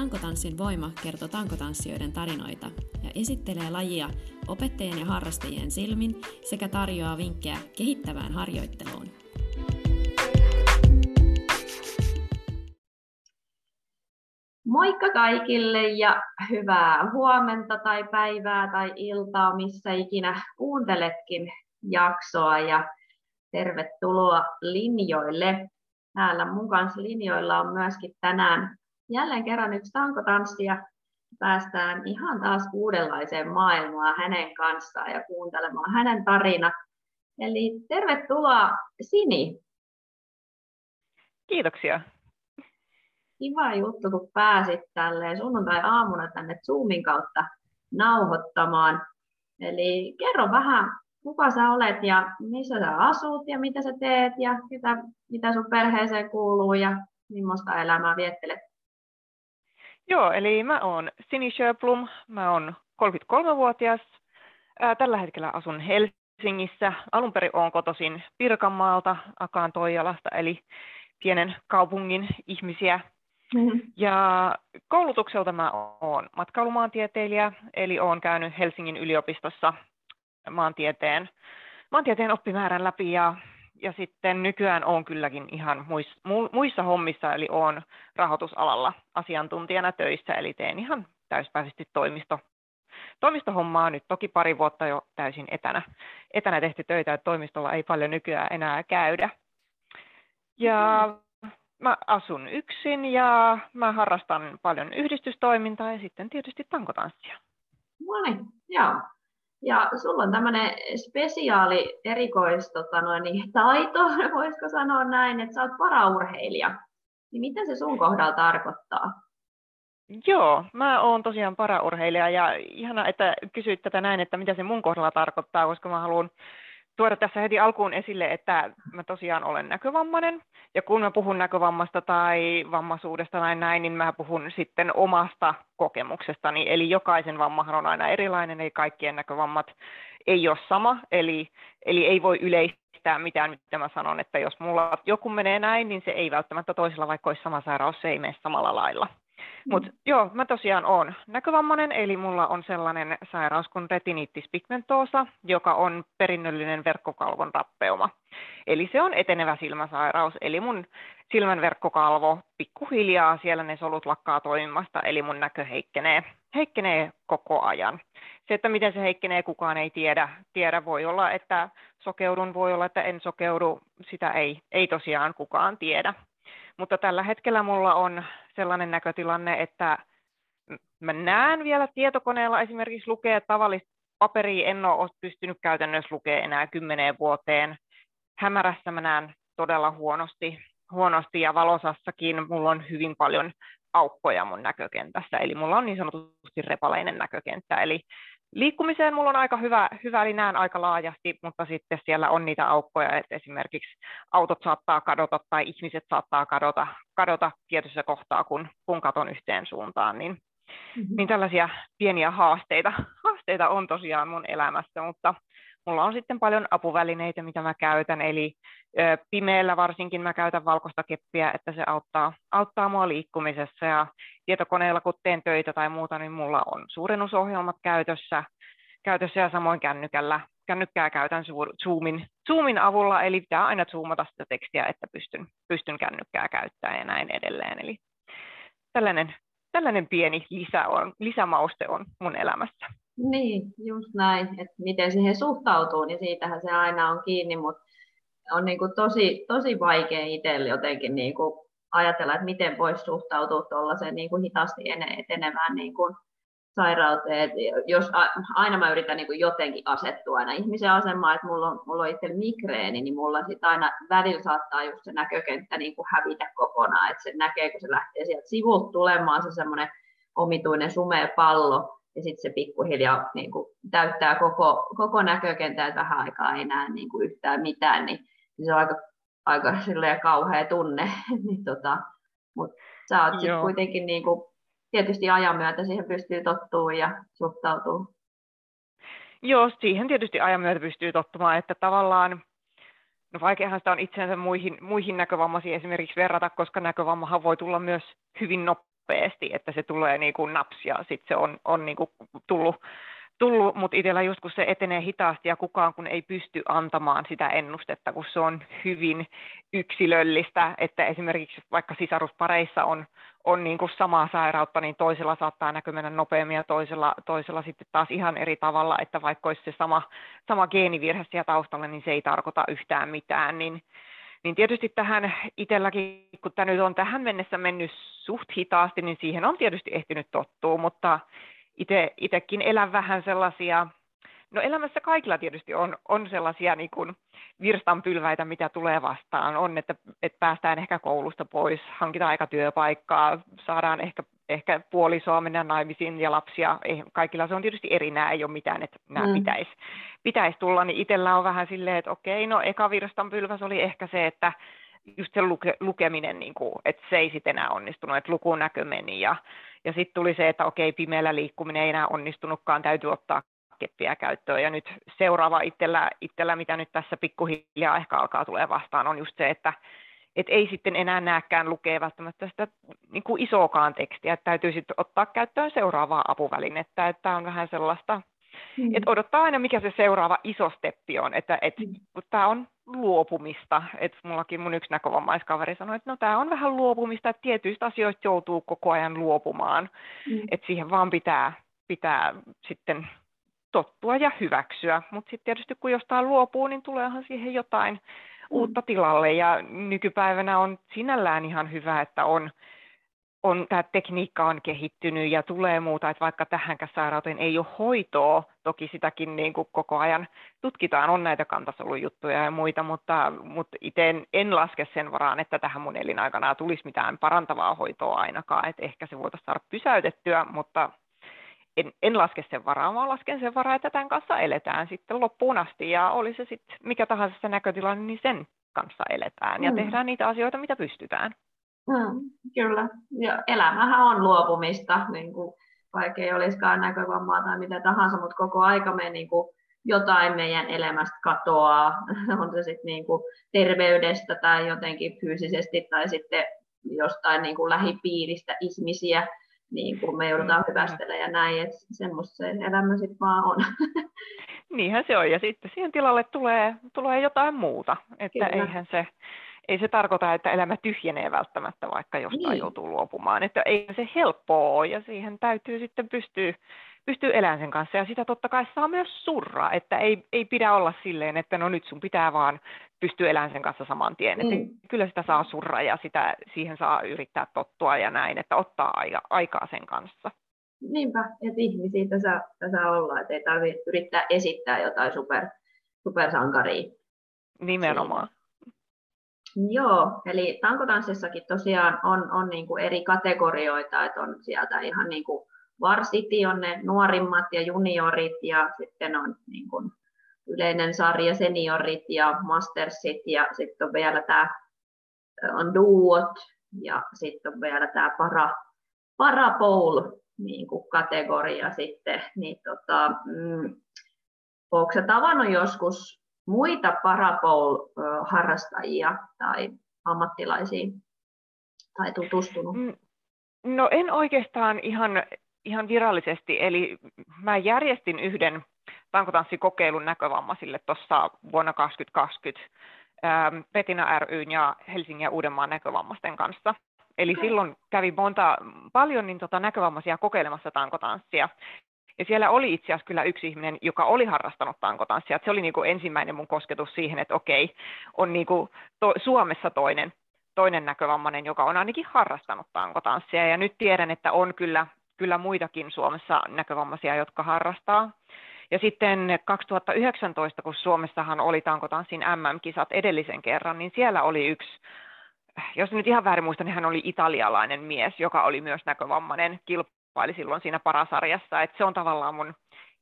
Tankotanssin voima kertoo tankotanssijoiden tarinoita ja esittelee lajia opettajien ja harrastajien silmin sekä tarjoaa vinkkejä kehittävään harjoitteluun. Moikka kaikille ja hyvää huomenta tai päivää tai iltaa, missä ikinä kuunteletkin jaksoa ja tervetuloa linjoille. Täällä mun kanssa linjoilla on myöskin tänään jälleen kerran yksi tankotanssi ja päästään ihan taas uudenlaiseen maailmaan hänen kanssaan ja kuuntelemaan hänen tarina. Eli tervetuloa Sini. Kiitoksia. Kiva juttu, kun pääsit tälleen sunnuntai-aamuna tänne Zoomin kautta nauhoittamaan. Eli kerro vähän, kuka sä olet ja missä sä asut ja mitä sä teet ja mitä, mitä sun perheeseen kuuluu ja millaista elämää viettelet. Joo, eli mä oon Sini Sjöblom, mä oon 33-vuotias. Tällä hetkellä asun Helsingissä. Alun perin oon kotoisin Pirkanmaalta, Akaan Toijalasta, eli pienen kaupungin ihmisiä. Mm-hmm. Ja koulutukselta mä oon matkailumaantieteilijä, eli oon käynyt Helsingin yliopistossa maantieteen, maantieteen oppimäärän läpi ja ja sitten nykyään on kylläkin ihan muissa, hommissa, eli on rahoitusalalla asiantuntijana töissä, eli teen ihan täyspäisesti toimisto, toimistohommaa nyt toki pari vuotta jo täysin etänä, etänä tehty töitä, että toimistolla ei paljon nykyään enää käydä. Ja mä asun yksin ja mä harrastan paljon yhdistystoimintaa ja sitten tietysti tankotanssia. No niin, joo. Ja sulla on tämmöinen spesiaali erikois tota noin, niin, taito, voisiko sanoa näin, että sä oot paraurheilija. Niin mitä se sun kohdalla tarkoittaa? Joo, mä oon tosiaan paraurheilija ja ihana, että kysyit tätä näin, että mitä se mun kohdalla tarkoittaa, koska mä haluan tuoda tässä heti alkuun esille, että mä tosiaan olen näkövammainen. Ja kun mä puhun näkövammasta tai vammaisuudesta näin näin, niin mä puhun sitten omasta kokemuksestani. Eli jokaisen vammahan on aina erilainen, eli kaikkien näkövammat ei ole sama. Eli, eli ei voi yleistää mitään, mitä mä sanon, että jos mulla joku menee näin, niin se ei välttämättä toisella, vaikka olisi sama sairaus, se ei mene samalla lailla. Mutta mm. joo, mä tosiaan olen näkövammainen, eli mulla on sellainen sairaus kuin retinitis pigmentosa, joka on perinnöllinen verkkokalvon rappeuma. Eli se on etenevä silmäsairaus, eli mun silmän verkkokalvo pikkuhiljaa siellä ne solut lakkaa toimimasta, eli mun näkö heikkenee, heikkenee koko ajan. Se, että miten se heikkenee, kukaan ei tiedä. tiedä. Voi olla, että sokeudun, voi olla, että en sokeudu, sitä ei, ei tosiaan kukaan tiedä. Mutta tällä hetkellä mulla on sellainen näkötilanne, että mä näen vielä tietokoneella esimerkiksi lukea tavallista paperia, en ole pystynyt käytännössä lukemaan enää kymmeneen vuoteen. Hämärässä mä näen todella huonosti, huonosti ja valosassakin mulla on hyvin paljon aukkoja mun näkökentässä, eli mulla on niin sanotusti repaleinen näkökenttä, eli liikkumiseen mulla on aika hyvä, hyvä, eli näen aika laajasti, mutta sitten siellä on niitä aukkoja, että esimerkiksi autot saattaa kadota tai ihmiset saattaa kadota, kadota tietyssä kohtaa, kun, kun katon yhteen suuntaan, niin, mm-hmm. niin tällaisia pieniä haasteita, haasteita on tosiaan mun elämässä, mutta mulla on sitten paljon apuvälineitä, mitä mä käytän, eli pimeällä varsinkin mä käytän valkoista keppiä, että se auttaa, auttaa mua liikkumisessa, ja tietokoneella kun teen töitä tai muuta, niin mulla on suurennusohjelmat käytössä, käytössä ja samoin kännykällä. Kännykkää käytän Zoomin, Zoomin avulla, eli pitää aina zoomata sitä tekstiä, että pystyn, pystyn kännykkää käyttämään ja näin edelleen. Eli tällainen, tällainen pieni lisä on, lisämauste on mun elämässä. Niin, just näin, että miten siihen suhtautuu, niin siitähän se aina on kiinni, mutta on niin kuin tosi, tosi vaikea itselle jotenkin niin kuin ajatella, että miten voisi suhtautua tuollaiseen niin kuin hitaasti etenevään niin kuin sairauteen. jos aina mä yritän niin kuin jotenkin asettua aina ihmisen asemaan, että mulla on, mulla on itse migreeni, niin mulla sit aina välillä saattaa just se näkökenttä niin kuin hävitä kokonaan, että se näkee, kun se lähtee sieltä sivulta tulemaan se semmoinen omituinen sumea pallo, ja sitten se pikkuhiljaa niin kuin, täyttää koko, koko näkökentää, että vähän aikaa ei näe niin kuin, yhtään mitään, niin, niin se on aika, aika kauhea tunne. niin, tota, Mutta sä oot sitten kuitenkin niin kuin, tietysti ajan myötä siihen pystyy tottumaan ja suhtautumaan. Joo, siihen tietysti ajan myötä pystyy tottumaan, että tavallaan No vaikeahan sitä on itsensä muihin, muihin näkövammaisiin esimerkiksi verrata, koska näkövammahan voi tulla myös hyvin nopeasti, että se tulee niin kuin naps ja sitten se on, on niin kuin tullut tullut, mutta itsellä just kun se etenee hitaasti ja kukaan kun ei pysty antamaan sitä ennustetta, kun se on hyvin yksilöllistä, että esimerkiksi vaikka sisaruspareissa on, on niin kuin samaa sairautta, niin toisella saattaa näkymään nopeammin ja toisella, toisella sitten taas ihan eri tavalla, että vaikka olisi se sama, sama geenivirhe siellä taustalla, niin se ei tarkoita yhtään mitään, niin, niin tietysti tähän itselläkin, kun tämä nyt on tähän mennessä mennyt suht hitaasti, niin siihen on tietysti ehtinyt tottua, mutta itsekin elän vähän sellaisia, no elämässä kaikilla tietysti on, on sellaisia niin kuin virstanpylväitä, mitä tulee vastaan. On, että, että päästään ehkä koulusta pois, hankitaan aika työpaikkaa, saadaan ehkä, ehkä puolisoa mennä naimisiin ja lapsia. Ei, kaikilla se on tietysti eri, nämä ei ole mitään, että nämä mm. pitäisi pitäis tulla. Niin itsellä on vähän silleen, että okei, no eka virstanpylväs oli ehkä se, että just se luke, lukeminen, niin kuin, että se ei sitten enää onnistunut, että lukunäkö meni ja ja sitten tuli se, että okei, pimeällä liikkuminen ei enää onnistunutkaan, täytyy ottaa keppiä käyttöön. Ja nyt seuraava itsellä, itsellä mitä nyt tässä pikkuhiljaa ehkä alkaa tulee vastaan, on just se, että et ei sitten enää näkään lukea välttämättä sitä niin kuin isoakaan tekstiä, että täytyy sitten ottaa käyttöön seuraavaa apuvälinettä, että on vähän sellaista, mm. että odottaa aina mikä se seuraava iso steppi on, että et, mm. tämä on luopumista. Et mullakin mun yksi näkövammaiskaveri sanoi, että no tämä on vähän luopumista, että tietyistä asioista joutuu koko ajan luopumaan. Mm. Että siihen vaan pitää, pitää sitten tottua ja hyväksyä. Mutta sitten tietysti kun jostain luopuu, niin tuleehan siihen jotain. Uutta tilalle. Ja nykypäivänä on sinällään ihan hyvä, että on on, tämä tekniikka on kehittynyt ja tulee muuta, että vaikka tähänkään sairauteen ei ole hoitoa, toki sitäkin niin kuin koko ajan tutkitaan, on näitä kantasolujuttuja ja muita, mutta, mutta itse en, en laske sen varaan, että tähän mun elinaikana tulisi mitään parantavaa hoitoa ainakaan, että ehkä se voitaisiin saada pysäytettyä, mutta en, en laske sen varaan, vaan lasken sen varaan, että tämän kanssa eletään sitten loppuun asti ja oli se sitten mikä tahansa se näkötilanne, niin sen kanssa eletään ja mm. tehdään niitä asioita, mitä pystytään. Mm, kyllä. Ja elämähän on luopumista, niin kuin, vaikka ei olisikaan näkövammaa tai mitä tahansa, mutta koko aika me niin kuin, jotain meidän elämästä katoaa, on se sitten niin kuin, terveydestä tai jotenkin fyysisesti tai sitten jostain niin kuin, lähipiiristä ihmisiä, niin kuin me joudutaan hyvästelemään ja näin, että semmoista se elämä sitten vaan on. Niinhän se on, ja sitten siihen tilalle tulee, tulee jotain muuta, että Kyllä. eihän se, ei se tarkoita, että elämä tyhjenee välttämättä, vaikka jostain niin. joutuu luopumaan. Että ei se helppoa ole ja siihen täytyy sitten pystyä, pystyä elämään sen kanssa. Ja sitä totta kai saa myös surra, että ei, ei pidä olla silleen, että no nyt sun pitää vaan pystyä elämään sen kanssa saman tien. Mm. Että kyllä sitä saa surra ja sitä, siihen saa yrittää tottua ja näin, että ottaa aika, aikaa sen kanssa. Niinpä, että ihmisiä tässä, tässä ollaan, että ei tarvitse yrittää esittää jotain super, supersankaria. Nimenomaan. Siinä. Joo, eli tankotanssissakin tosiaan on, on niin kuin eri kategorioita, että on sieltä ihan niin kuin varsiti on ne nuorimmat ja juniorit ja sitten on niin kuin yleinen sarja seniorit ja mastersit ja sitten on vielä tämä on duot ja sitten on vielä tämä para, parapoul niin kuin kategoria sitten, niin tota, mm, onko tavannut joskus muita parapoul-harrastajia tai ammattilaisia tai tutustunut? Mm, no en oikeastaan ihan, ihan virallisesti, eli mä järjestin yhden tankotanssikokeilun näkövammaisille tuossa vuonna 2020 ähm, Petina ryn ja Helsingin ja Uudenmaan näkövammaisten kanssa. Eli silloin kävi monta, paljon niin tota, näkövammaisia kokeilemassa tankotanssia. Ja siellä oli itse asiassa kyllä yksi ihminen, joka oli harrastanut tankotanssia. Että se oli niin kuin ensimmäinen mun kosketus siihen, että okei, on niin kuin to, Suomessa toinen, toinen näkövammainen, joka on ainakin harrastanut tankotanssia. Ja nyt tiedän, että on kyllä, kyllä muitakin Suomessa näkövammaisia, jotka harrastaa. Ja sitten 2019, kun Suomessahan oli tankotanssin MM-kisat edellisen kerran, niin siellä oli yksi, jos nyt ihan väärin muistan, niin hän oli italialainen mies, joka oli myös näkövammainen kilpaili silloin siinä parasarjassa. Et se on tavallaan mun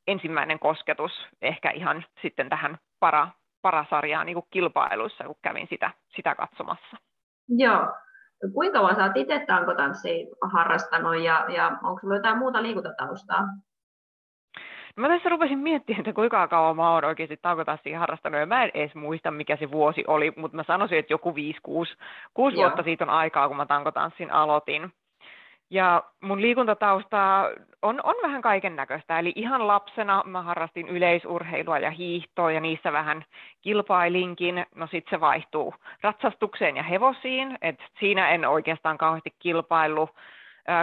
ensimmäinen kosketus ehkä ihan sitten tähän para, parasarjaan niin kuin kilpailuissa, kun kävin sitä, sitä katsomassa. Joo. Kuinka kauan sä oot itse tankotanssia harrastanut ja, ja onko sulla jotain muuta liikuntataustaa? No mä tässä rupesin miettimään, että kuinka kauan mä oon oikeasti tankotanssia harrastanut, ja mä en edes muista, mikä se vuosi oli, mutta mä sanoisin, että joku 5-6 vuotta siitä on aikaa, kun mä tankotanssin aloitin. Ja mun liikuntatausta on, on vähän kaiken näköistä. Eli ihan lapsena mä harrastin yleisurheilua ja hiihtoa ja niissä vähän kilpailinkin. No sitten se vaihtuu ratsastukseen ja hevosiin. Et siinä en oikeastaan kauheasti kilpaillut.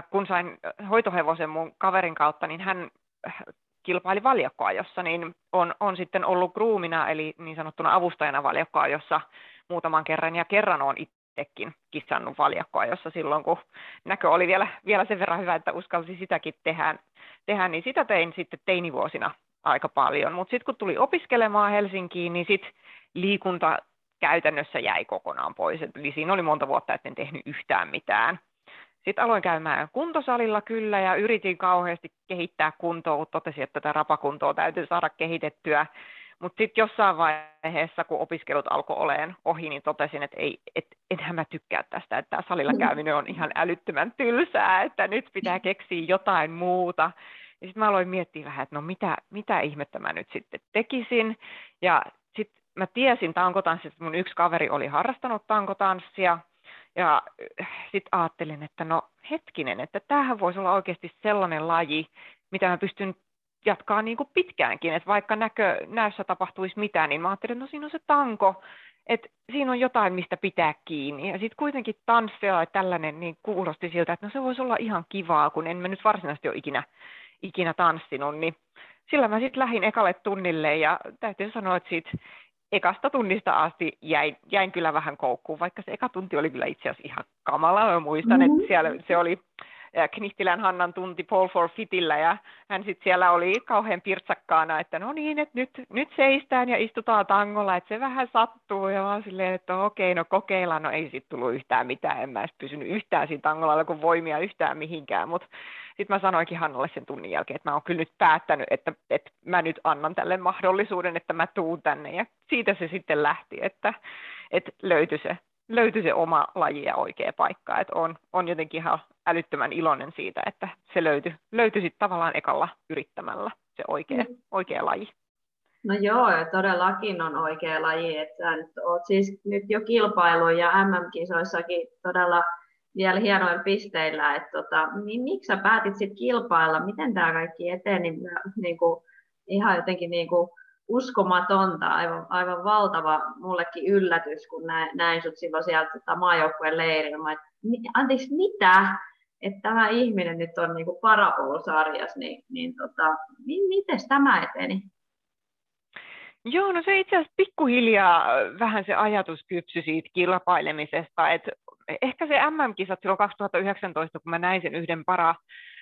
Kun sain hoitohevosen mun kaverin kautta, niin hän kilpaili valjakkoajossa, niin on, on sitten ollut groomina, eli niin sanottuna avustajana valjakkoajossa muutaman kerran, ja kerran on itsekin kissannut valjakkoajossa silloin, kun näkö oli vielä, vielä sen verran hyvä, että uskalsi sitäkin tehdä, tehdä niin sitä tein sitten teinivuosina aika paljon. Mutta sitten kun tuli opiskelemaan Helsinkiin, niin sitten liikunta käytännössä jäi kokonaan pois. Eli siinä oli monta vuotta, etten tehnyt yhtään mitään. Sitten aloin käymään kuntosalilla kyllä ja yritin kauheasti kehittää kuntoa, totesin, että tätä rapakuntoa täytyy saada kehitettyä. Mutta sitten jossain vaiheessa, kun opiskelut alkoi olemaan ohi, niin totesin, että ei, et, enhän mä tykkää tästä, että tämä salilla mm. käyminen on ihan älyttömän tylsää, että nyt pitää keksiä jotain muuta. Ja sitten mä aloin miettiä vähän, että no mitä, mitä ihmettä mä nyt sitten tekisin. Ja sitten mä tiesin tankotanssista, että mun yksi kaveri oli harrastanut tankotanssia, ja äh, sitten ajattelin, että no hetkinen, että tämähän voisi olla oikeasti sellainen laji, mitä mä pystyn jatkaa niin kuin pitkäänkin, että vaikka näkö, näyssä tapahtuisi mitään, niin mä ajattelin, että no siinä on se tanko, että siinä on jotain, mistä pitää kiinni. Ja sitten kuitenkin tanssia ja tällainen niin kuulosti siltä, että no se voisi olla ihan kivaa, kun en mä nyt varsinaisesti ole ikinä, ikinä tanssinut, niin sillä mä sitten lähdin ekalle tunnille ja täytyy sanoa, että siitä ekasta tunnista asti jäin, jäin kyllä vähän koukkuun, vaikka se eka tunti oli kyllä itse asiassa ihan kamala. Mä muistan, mm-hmm. että siellä se oli Knihtilän Hannan tunti Paul for Fitillä ja hän sitten siellä oli kauhean pirtsakkaana, että no niin, että nyt, nyt seistään ja istutaan tangolla, että se vähän sattuu ja vaan silleen, että okei, no kokeillaan, no ei sitten tullut yhtään mitään, en mä edes pysynyt yhtään siinä tangolla, kun voimia yhtään mihinkään, mutta sitten mä sanoinkin Hannalle sen tunnin jälkeen, että mä oon kyllä nyt päättänyt, että, että mä nyt annan tälle mahdollisuuden, että mä tuun tänne. Ja siitä se sitten lähti, että, että löytyi, se, löytyi se oma laji ja oikea paikka. Että on, on jotenkin ihan älyttömän iloinen siitä, että se löytyi, löytyi sitten tavallaan ekalla yrittämällä se oikea, mm. oikea laji. No joo, ja todellakin on oikea laji, että sä nyt oot siis nyt jo kilpailu ja MM-kisoissakin todella vielä hienoin pisteillä, että tota, niin miksi sä päätit sitten kilpailla, miten tämä kaikki eteni, niin, niin kuin, ihan jotenkin niin kuin uskomatonta, aivan, aivan valtava mullekin yllätys, kun näin, näin sut silloin sieltä tota, maajoukkueen leirillä. Mä, anteeksi, mitä? Että tämä ihminen nyt on niin parapool-sarjas, niin, niin tota, miten tämä eteni? Joo, no se itse asiassa pikkuhiljaa vähän se ajatus kypsy siitä kilpailemisesta, että ehkä se MM-kisat silloin 2019, kun mä näin sen yhden para,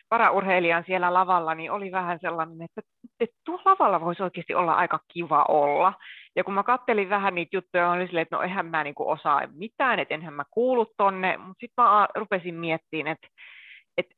paraurheilijan siellä lavalla, niin oli vähän sellainen, että, että tuo lavalla voisi oikeasti olla aika kiva olla. Ja kun mä kattelin vähän niitä juttuja, oli silleen, että no eihän mä niinku osaa mitään, että enhän mä kuulu tonne, mutta sitten mä rupesin miettimään, että, että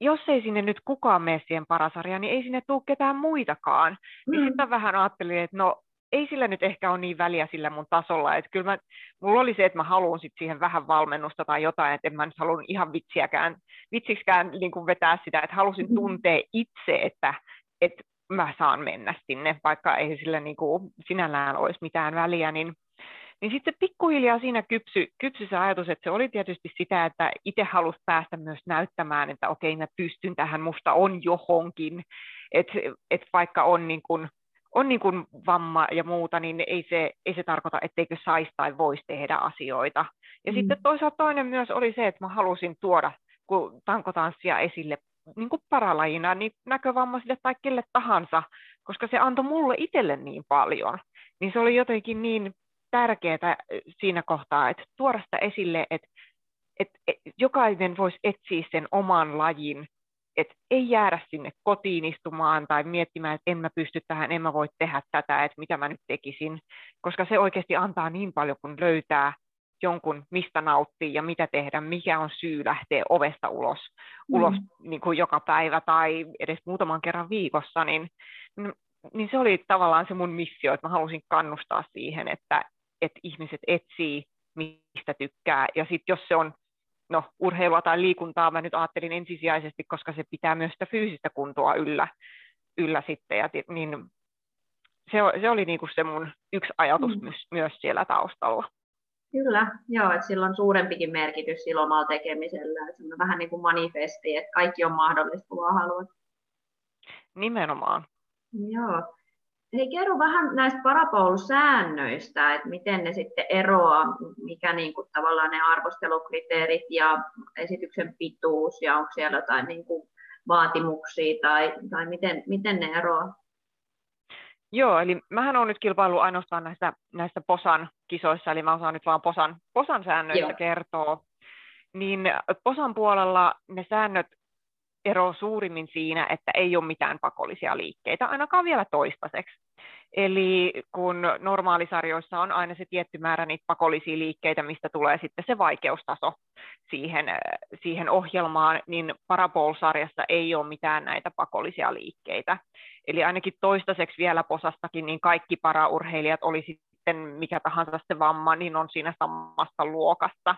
jos ei sinne nyt kukaan mene siihen parasarjaan, niin ei sinne tule ketään muitakaan. Niin mm. Niin sitten vähän ajattelin, että no ei sillä nyt ehkä ole niin väliä sillä mun tasolla, että kyllä mä, mulla oli se, että mä haluan sit siihen vähän valmennusta tai jotain, että en mä nyt halunnut ihan vitsiäkään, vitsiksikään niin kuin vetää sitä, että halusin mm-hmm. tuntea itse, että, että mä saan mennä sinne, vaikka ei sillä niin kuin sinällään olisi mitään väliä, niin, niin sitten pikkuhiljaa siinä kypsy, kypsy se ajatus, että se oli tietysti sitä, että itse halusi päästä myös näyttämään, että okei, mä pystyn tähän, musta on johonkin, että, että vaikka on niin kuin, on niin kuin vamma ja muuta, niin ei se, ei se tarkoita, etteikö saisi tai voisi tehdä asioita. Ja mm. sitten toisaalta toinen myös oli se, että mä halusin tuoda kun tankotanssia esille niin kuin paralajina niin näkövammaisille tai kelle tahansa, koska se antoi mulle itselle niin paljon. Niin se oli jotenkin niin tärkeää siinä kohtaa, että tuoda sitä esille, että, että jokainen voisi etsiä sen oman lajin että ei jäädä sinne kotiin istumaan tai miettimään, että en mä pysty tähän, en mä voi tehdä tätä, että mitä mä nyt tekisin, koska se oikeasti antaa niin paljon, kun löytää jonkun, mistä nauttii ja mitä tehdä, mikä on syy lähteä ovesta ulos, mm. ulos niin kuin joka päivä tai edes muutaman kerran viikossa, niin, niin se oli tavallaan se mun missio, että mä halusin kannustaa siihen, että, että ihmiset etsii, mistä tykkää, ja sitten jos se on no, urheilua tai liikuntaa mä nyt ajattelin ensisijaisesti, koska se pitää myös sitä fyysistä kuntoa yllä, yllä sitten. Ja, niin se, se oli niin kuin se mun yksi ajatus mm. myös, myös siellä taustalla. Kyllä, joo, että sillä on suurempikin merkitys sillä omalla tekemisellä. Se on vähän niin kuin manifesti, että kaikki on mahdollista, kun haluat. Nimenomaan. Joo. Hei, kerro vähän näistä parapoulusäännöistä, että miten ne sitten eroaa, mikä niin kuin, tavallaan ne arvostelukriteerit ja esityksen pituus ja onko siellä jotain niin kuin, vaatimuksia tai, tai miten, miten ne eroaa? Joo, eli mähän olen nyt kilpailu ainoastaan näissä, näissä POSAN kisoissa, eli mä osaan nyt vaan POSAN, POSAN säännöistä Joo. kertoa. Niin POSAN puolella ne säännöt ero suurimmin siinä, että ei ole mitään pakollisia liikkeitä, ainakaan vielä toistaiseksi. Eli kun normaalisarjoissa on aina se tietty määrä niitä pakollisia liikkeitä, mistä tulee sitten se vaikeustaso siihen, siihen ohjelmaan, niin Parabol-sarjassa ei ole mitään näitä pakollisia liikkeitä. Eli ainakin toistaiseksi vielä posastakin, niin kaikki paraurheilijat olisi sitten mikä tahansa se vamma, niin on siinä samassa luokassa.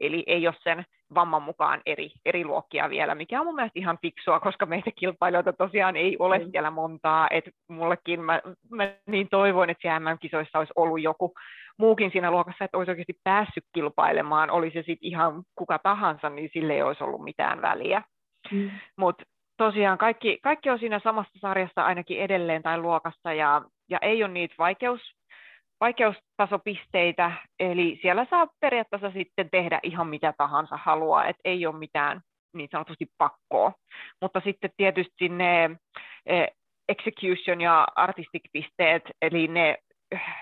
Eli ei ole sen vamman mukaan eri, eri luokkia vielä, mikä on mun mielestä ihan fiksua, koska meitä kilpailijoita tosiaan ei ole mm. siellä montaa. Et mullekin mä, mä niin toivoin, että siellä MM-kisoissa olisi ollut joku muukin siinä luokassa, että olisi oikeasti päässyt kilpailemaan, oli se sitten ihan kuka tahansa, niin sille ei olisi ollut mitään väliä. Mm. Mutta tosiaan kaikki, kaikki on siinä samassa sarjassa ainakin edelleen tai luokassa, ja, ja ei ole niitä vaikeus, vaikeustasopisteitä, eli siellä saa periaatteessa sitten tehdä ihan mitä tahansa haluaa, että ei ole mitään niin sanotusti pakkoa. Mutta sitten tietysti ne e, execution ja artistic pisteet, eli ne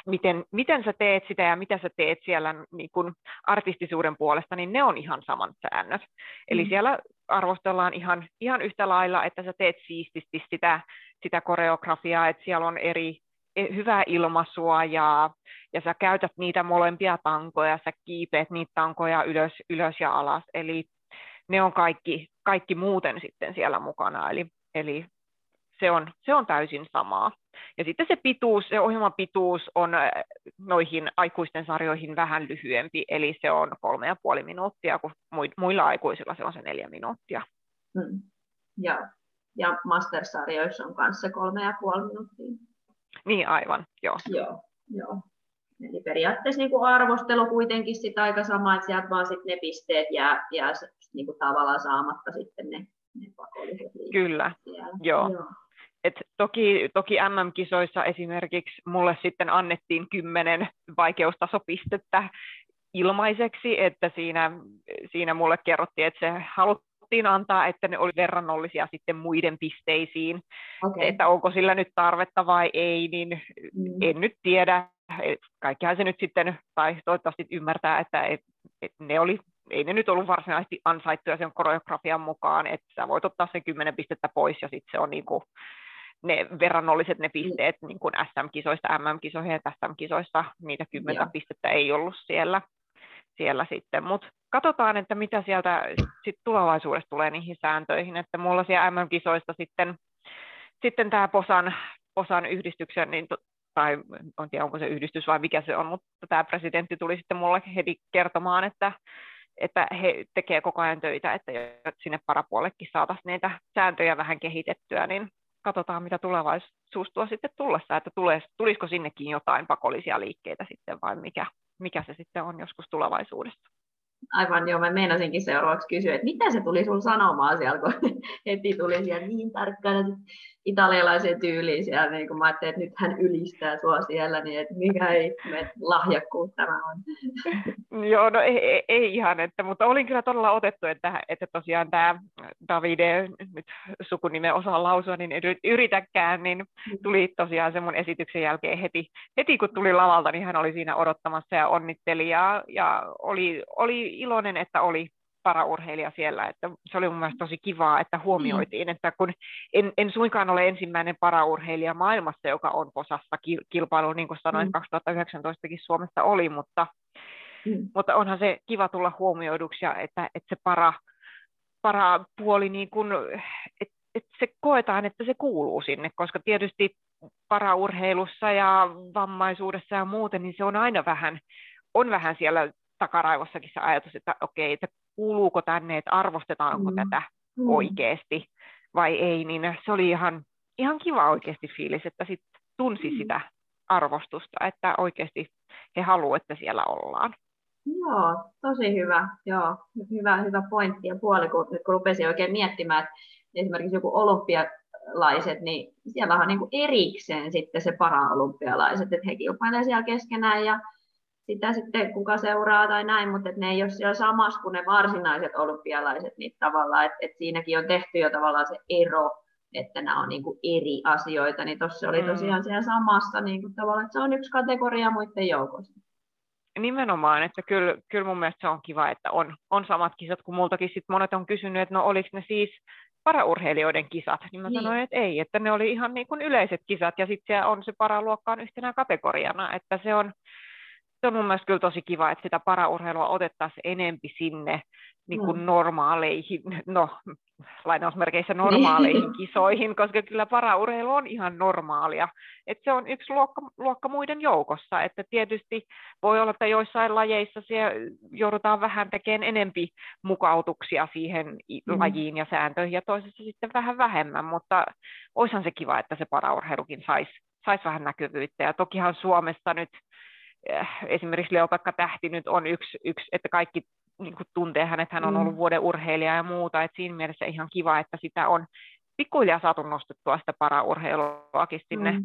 miten, miten sä teet sitä ja mitä sä teet siellä niin kun artistisuuden puolesta, niin ne on ihan saman säännöt. Eli mm. siellä arvostellaan ihan, ihan yhtä lailla, että sä teet siististi sitä, sitä koreografiaa, että siellä on eri, hyvää ilmaisua ja, sä käytät niitä molempia tankoja, sä kiipeät niitä tankoja ylös, ylös ja alas, eli ne on kaikki, kaikki muuten sitten siellä mukana, eli, eli se, on, se on täysin samaa. Ja sitten se pituus, se ohjelman pituus on noihin aikuisten sarjoihin vähän lyhyempi, eli se on kolme ja puoli minuuttia, kun muilla aikuisilla se on se neljä minuuttia. Hmm. Ja, ja mastersarjoissa on kanssa kolme ja puoli minuuttia. Niin aivan, joo. Joo, joo. Eli periaatteessa niin kuin arvostelu kuitenkin sit aika sama, että sieltä vaan sit ne pisteet jää, jää niin kuin tavallaan saamatta sitten ne, ne pakolliset Kyllä, joo. joo. Et toki, toki MM-kisoissa esimerkiksi mulle sitten annettiin kymmenen vaikeustasopistettä ilmaiseksi, että siinä, siinä mulle kerrottiin, että se halut, haluttiin antaa, että ne oli verrannollisia sitten muiden pisteisiin. Okay. Että onko sillä nyt tarvetta vai ei, niin mm. en nyt tiedä. Kaikkihan se nyt sitten, tai toivottavasti ymmärtää, että et, et ne oli, ei ne nyt ollut varsinaisesti ansaittuja sen koreografian mukaan, että sä voit ottaa sen kymmenen pistettä pois ja sitten se on niin kuin ne verrannolliset ne pisteet mm. niin kuin SM-kisoista, MM-kisoihin ja SM-kisoista, niitä kymmentä pistettä ei ollut siellä siellä sitten, mutta katsotaan, että mitä sieltä sit tulevaisuudessa tulee niihin sääntöihin, että mulla siellä MM-kisoista sitten, sitten tämä Posan, Posan yhdistyksen, niin, tai en tiedä onko se yhdistys vai mikä se on, mutta tämä presidentti tuli sitten mulle heti kertomaan, että, että he tekee koko ajan töitä, että sinne parapuolellekin saataisiin niitä sääntöjä vähän kehitettyä, niin katsotaan, mitä tulevaisuus tuo sitten tullessa, että tulisiko sinnekin jotain pakollisia liikkeitä sitten vai mikä, mikä se sitten on joskus tulevaisuudessa. Aivan joo, mä meinasinkin seuraavaksi kysyä, että mitä se tuli sun sanomaan siellä, kun heti tuli siellä niin tarkkaan italialaisen tyyliin siellä, niin kun mä ajattelin, että nyt hän ylistää sua siellä, niin että mikä ei lahjakkuus tämä on. Joo, no ei, ei, ihan, että, mutta olin kyllä todella otettu, että, että tosiaan tämä Davide, nyt sukunimen osaa lausua, niin yritäkään, niin tuli tosiaan sen mun esityksen jälkeen heti, heti kun tuli lavalta, niin hän oli siinä odottamassa ja onnitteli ja, ja oli, oli iloinen, että oli paraurheilija siellä, että se oli mun mielestä tosi kivaa, että huomioitiin, mm. että kun en, en suinkaan ole ensimmäinen paraurheilija maailmassa, joka on posassa kilpailu, niin kuin sanoin, mm. 2019kin Suomessa oli, mutta, mm. mutta onhan se kiva tulla huomioiduksi ja että, että se para, para puoli, niin kuin, että, että se koetaan, että se kuuluu sinne, koska tietysti paraurheilussa ja vammaisuudessa ja muuten, niin se on aina vähän, on vähän siellä takaraivossakin se ajatus, että okei, että kuuluuko tänne, että arvostetaanko mm. tätä mm. oikeasti vai ei, niin se oli ihan, ihan kiva oikeasti fiilis, että sit tunsi mm. sitä arvostusta, että oikeasti he haluavat, että siellä ollaan. Joo, tosi hyvä. Joo, hyvä, hyvä pointti ja puoli, kun, kun rupesin oikein miettimään, että esimerkiksi joku olympialaiset, niin siellä on niin kuin erikseen sitten se paraolympialaiset, että he kilpailevat siellä keskenään ja sitä sitten kuka seuraa tai näin, mutta ne ei ole siellä samassa kuin ne varsinaiset olympialaiset, niin tavallaan, että, että siinäkin on tehty jo tavallaan se ero, että nämä on niin kuin eri asioita, niin tuossa oli mm. tosiaan siellä samassa niin kuin tavallaan, että se on yksi kategoria muiden joukossa. Nimenomaan, että kyllä, kyllä mun mielestä se on kiva, että on, on samat kisat, kun multakin sit monet on kysynyt, että no oliko ne siis paraurheilijoiden kisat, niin mä niin. sanoin, että ei, että ne oli ihan niin kuin yleiset kisat, ja sitten siellä on se paraluokka on yhtenä kategoriana, että se on, se on mun mielestä kyllä tosi kiva, että sitä paraurheilua otettaisiin enempi sinne niin kuin mm. normaaleihin, no lainausmerkeissä normaaleihin niin. kisoihin, koska kyllä paraurheilu on ihan normaalia. Et se on yksi luokka, luokka muiden joukossa, että tietysti voi olla, että joissain lajeissa siellä joudutaan vähän tekemään enempi mukautuksia siihen mm. lajiin ja sääntöihin ja toisessa sitten vähän vähemmän, mutta olisihan se kiva, että se paraurheilukin saisi sais vähän näkyvyyttä ja tokihan Suomessa nyt esimerkiksi Leopekka Tähti nyt on yksi, yksi että kaikki niin kuin tuntee hänet, hän on ollut mm. vuoden urheilija ja muuta, että siinä mielessä ihan kiva, että sitä on pikkuhiljaa saatu nostettua sitä paraurheiluakin sinne, mm.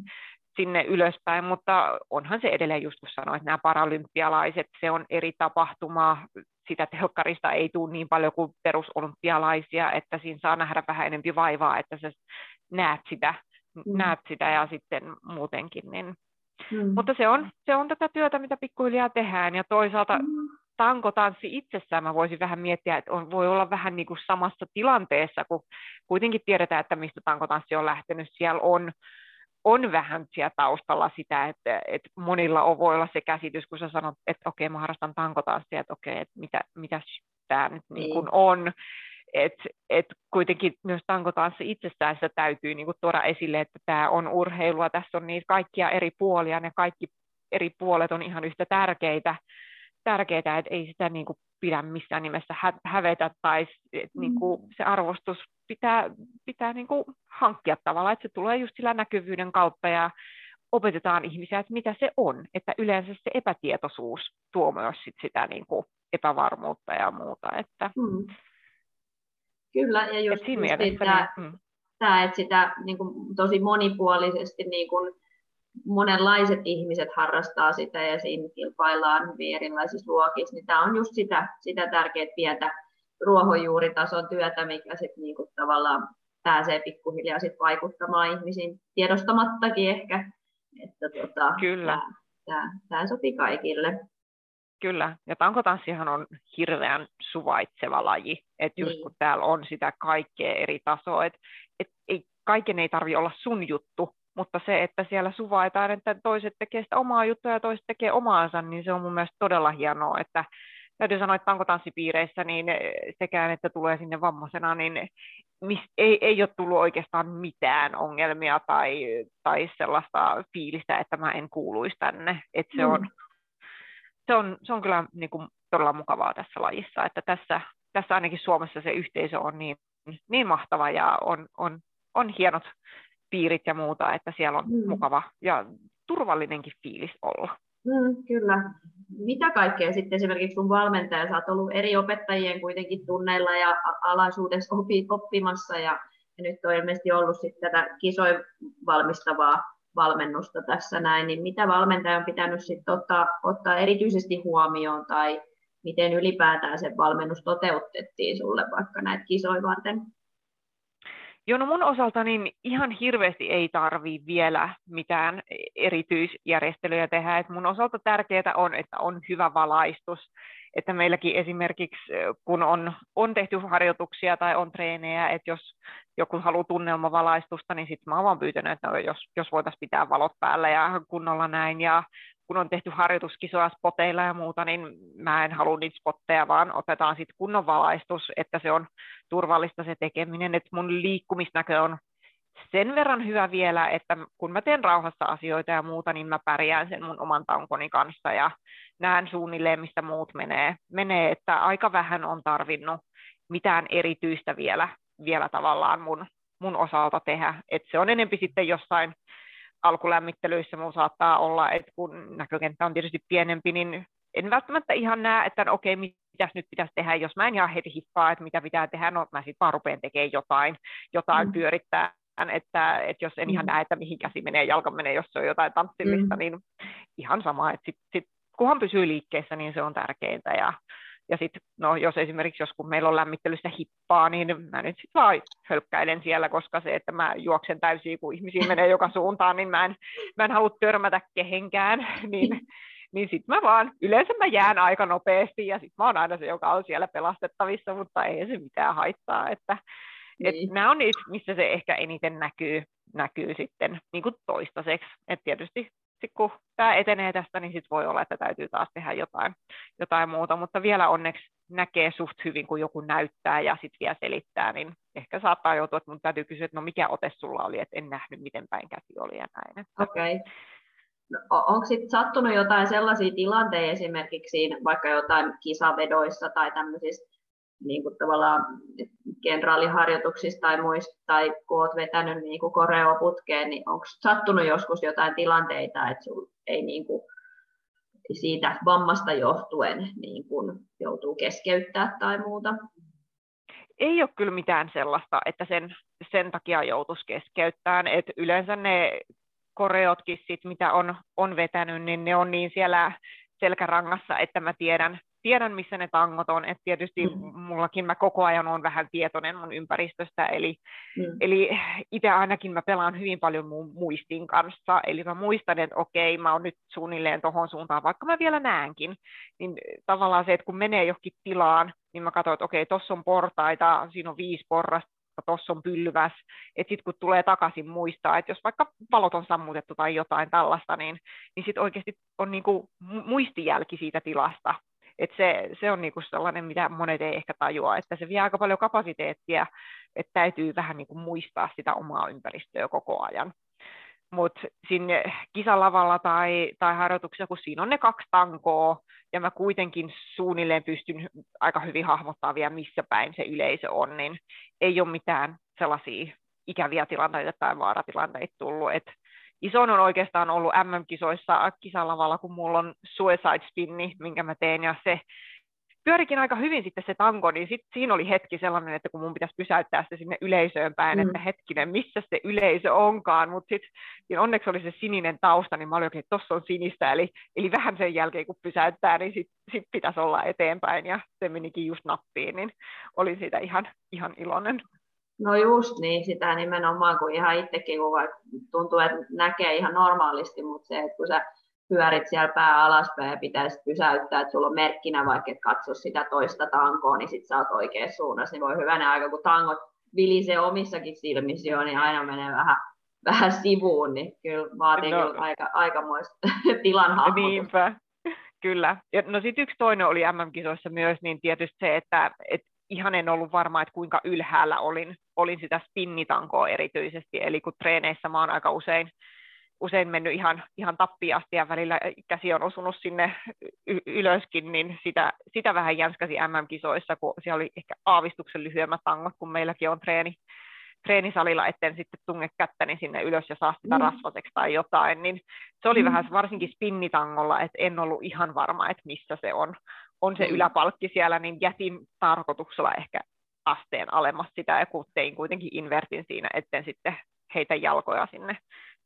sinne ylöspäin, mutta onhan se edelleen just kun sanoin, että nämä paralympialaiset, se on eri tapahtuma, sitä telkkarista ei tule niin paljon kuin perusolympialaisia, että siinä saa nähdä vähän enemmän vaivaa, että sä näet sitä, mm. näet sitä ja sitten muutenkin, niin Mm. Mutta se on, se on tätä työtä, mitä pikkuhiljaa tehdään, ja toisaalta mm tankotanssi itsessään mä voisin vähän miettiä, että on, voi olla vähän niin kuin samassa tilanteessa, kun kuitenkin tiedetään, että mistä tankotanssi on lähtenyt. Siellä on, on vähän siellä taustalla sitä, että, että monilla on, voi olla se käsitys, kun sä sanot, että okei, mä harrastan tankotanssia, että okei, että mitä, mitä tämä nyt niin kuin on. Että et kuitenkin myös tankotanssi itsessään sitä täytyy niin kuin tuoda esille, että tämä on urheilua, tässä on niitä kaikkia eri puolia, ne kaikki eri puolet on ihan yhtä tärkeitä, tärkeää, että ei sitä niin kuin pidä missään nimessä hävetä tai niin kuin mm. se arvostus pitää, pitää niin kuin hankkia tavallaan, että se tulee just sillä näkyvyyden kautta ja opetetaan ihmisiä, että mitä se on, että yleensä se epätietoisuus tuo myös sit sitä niin kuin epävarmuutta ja muuta. Että, mm. Kyllä, ja just, just tämä, niin, mm. tämä, että sitä niin kuin, tosi monipuolisesti niin kuin, monenlaiset ihmiset harrastaa sitä ja siinä kilpaillaan hyvin erilaisissa luokissa, niin tämä on just sitä, sitä tärkeää pientä ruohonjuuritason työtä, mikä sitten niinku tavallaan pääsee pikkuhiljaa sit vaikuttamaan ihmisiin tiedostamattakin ehkä, että tota, Kyllä. Tämä, tämä sopii kaikille. Kyllä, ja tankotanssihan on hirveän suvaitseva laji, että just niin. kun täällä on sitä kaikkea eri tasoa, että et ei, kaiken ei tarvi olla sun juttu, mutta se, että siellä suvaitaan, että toiset tekee sitä omaa juttua ja toiset tekee omaansa, niin se on mun mielestä todella hienoa, että täytyy sanoa, että tankotanssipiireissä niin sekään, että tulee sinne vammaisena, niin ei, ei ole tullut oikeastaan mitään ongelmia tai, tai sellaista fiilistä, että mä en kuuluisi tänne. Että se, on, mm. Se, on, se on kyllä niin kuin todella mukavaa tässä lajissa, että tässä, tässä ainakin Suomessa se yhteisö on niin, niin mahtava ja on, on, on hienot piirit ja muuta, että siellä on mm. mukava ja turvallinenkin fiilis olla. Mm, kyllä. Mitä kaikkea sitten esimerkiksi sun valmentaja, sä oot ollut eri opettajien kuitenkin tunneilla ja alaisuudessa oppimassa ja, ja nyt on ilmeisesti ollut sitten tätä kisoin valmistavaa valmennusta tässä näin, niin mitä valmentaja on pitänyt sitten ottaa, ottaa erityisesti huomioon tai miten ylipäätään se valmennus toteutettiin sulle vaikka näitä kisoja varten? Joo, no mun osalta niin ihan hirveästi ei tarvi vielä mitään erityisjärjestelyjä tehdä. Et mun osalta tärkeää on, että on hyvä valaistus. Että meilläkin esimerkiksi, kun on, on tehty harjoituksia tai on treenejä, että jos joku haluaa tunnelmavalaistusta, niin sitten mä oon vaan pyytänyt, että no, jos, jos voitaisiin pitää valot päällä ja kunnolla näin. Ja kun on tehty harjoituskisoja spoteilla ja muuta, niin mä en halua niitä spotteja, vaan otetaan sitten kunnon valaistus, että se on turvallista se tekeminen, että mun liikkumisnäkö on sen verran hyvä vielä, että kun mä teen rauhassa asioita ja muuta, niin mä pärjään sen mun oman tankoni kanssa ja näen suunnilleen, mistä muut menee. menee että aika vähän on tarvinnut mitään erityistä vielä, vielä tavallaan mun, mun osalta tehdä. että se on enempi sitten jossain alkulämmittelyissä mun saattaa olla, että kun näkökenttä on tietysti pienempi, niin en välttämättä ihan näe, että no okei, mitä nyt pitäisi tehdä, jos mä en ihan heti hippaa, että mitä pitää tehdä, no mä sitten vaan rupean tekemään jotain, jotain mm. pyörittää, että, että jos en ihan mm. näe, että mihin käsi menee, jalka menee, jos se on jotain tanssillista, mm. niin ihan sama, että sit, sit, kunhan pysyy liikkeessä, niin se on tärkeintä ja ja sitten, no jos esimerkiksi joskus meillä on lämmittelyssä hippaa, niin mä nyt sitten vaan hölkkäilen siellä, koska se, että mä juoksen täysin, kun ihmisiä menee joka suuntaan, niin mä en, mä en halua törmätä kehenkään, niin, niin sitten mä vaan, yleensä mä jään aika nopeasti, ja sitten mä oon aina se, joka on siellä pelastettavissa, mutta ei se mitään haittaa, että niin. et nämä on niitä, missä se ehkä eniten näkyy, näkyy sitten niin kuin toistaiseksi. Et tietysti sit kun tämä etenee tästä, niin sit voi olla, että täytyy taas tehdä jotain, jotain muuta, mutta vielä onneksi näkee suht hyvin, kun joku näyttää ja sitten vielä selittää, niin ehkä saattaa joutua, että mun täytyy kysyä, että no mikä ote sulla oli, että en nähnyt, miten päin käsi oli ja näin. Okei. Okay. No, onko sitten sattunut jotain sellaisia tilanteita esimerkiksi vaikka jotain kisavedoissa tai tämmöisissä niin kuin tavallaan kenraaliharjoituksissa tai muista, tai kun olet vetänyt niin kuin koreoputkeen, niin onko sattunut joskus jotain tilanteita, että sinulla ei niin kuin siitä vammasta johtuen niin kuin joutuu keskeyttää tai muuta? Ei ole kyllä mitään sellaista, että sen, sen takia joutuisi keskeyttämään. Et yleensä ne koreotkin, sit, mitä on, on vetänyt, niin ne on niin siellä selkärangassa, että mä tiedän, tiedän, missä ne tangot on, että tietysti mm. mullakin mä koko ajan on vähän tietoinen mun ympäristöstä, eli, mm. eli itse ainakin mä pelaan hyvin paljon mun muistin kanssa, eli mä muistan, että okei, mä oon nyt suunnilleen tohon suuntaan, vaikka mä vielä näenkin, niin tavallaan se, että kun menee johonkin tilaan, niin mä katson, että okei, tossa on portaita, siinä on viisi porrasta, tuossa on pylväs, että sitten kun tulee takaisin muistaa, että jos vaikka valot on sammutettu tai jotain tällaista, niin, niin sitten oikeasti on niinku muistijälki siitä tilasta, et se, se on niinku sellainen, mitä monet ei ehkä tajua, että se vie aika paljon kapasiteettia, että täytyy vähän niinku muistaa sitä omaa ympäristöä koko ajan. Mutta sinne kisalavalla tai, tai harjoituksessa, kun siinä on ne kaksi tankoa, ja mä kuitenkin suunnilleen pystyn aika hyvin hahmottaa vielä, missä päin se yleisö on, niin ei ole mitään sellaisia ikäviä tilanteita tai vaaratilanteita tullut. Et isoin on oikeastaan ollut MM-kisoissa kisalavalla, kun mulla on suicide spinni, minkä mä teen, ja se pyörikin aika hyvin sitten se tango, niin sit siinä oli hetki sellainen, että kun mun pitäisi pysäyttää se sinne yleisöön päin, mm. että hetkinen, missä se yleisö onkaan, mutta sitten onneksi oli se sininen tausta, niin mä olin oikein, että tossa on sinistä, eli, eli vähän sen jälkeen kun pysäyttää, niin sitten sit pitäisi olla eteenpäin, ja se menikin just nappiin, niin olin siitä ihan, ihan iloinen. No just niin, sitä nimenomaan, kun ihan itsekin, kun tuntuu, että näkee ihan normaalisti, mutta se, että kun sä pyörit siellä pää alaspäin ja pitäisi pysäyttää, että sulla on merkkinä vaikka, että katso sitä toista tankoa, niin sit sä oot oikeassa suunnassa, niin voi hyvänä aika, kun tangot vilisee omissakin silmissä jo, niin aina menee vähän, vähän sivuun, niin kyllä vaatii no, kyllä aika, aikamoista tilan. Niinpä, kyllä. Ja no sitten yksi toinen oli MM-kisoissa myös, niin tietysti se, että, että ihan en ollut varma, että kuinka ylhäällä olin, olin sitä spinnitankoa erityisesti, eli kun treeneissä mä oon aika usein, usein mennyt ihan, ihan tappiasti ja välillä käsi on osunut sinne ylöskin, niin sitä, sitä vähän jänskäsi MM-kisoissa, kun siellä oli ehkä aavistuksen lyhyemmät tangot, kun meilläkin on treeni, treenisalilla, etten sitten tunge kättäni sinne ylös ja saa sitä mm. rasvaseksi tai jotain, niin se oli mm. vähän varsinkin spinnitangolla, että en ollut ihan varma, että missä se on, on se mm. yläpalkki siellä, niin jätin tarkoituksella ehkä asteen alemmas sitä ja kun tein kuitenkin invertin siinä, etten sitten heitä jalkoja sinne,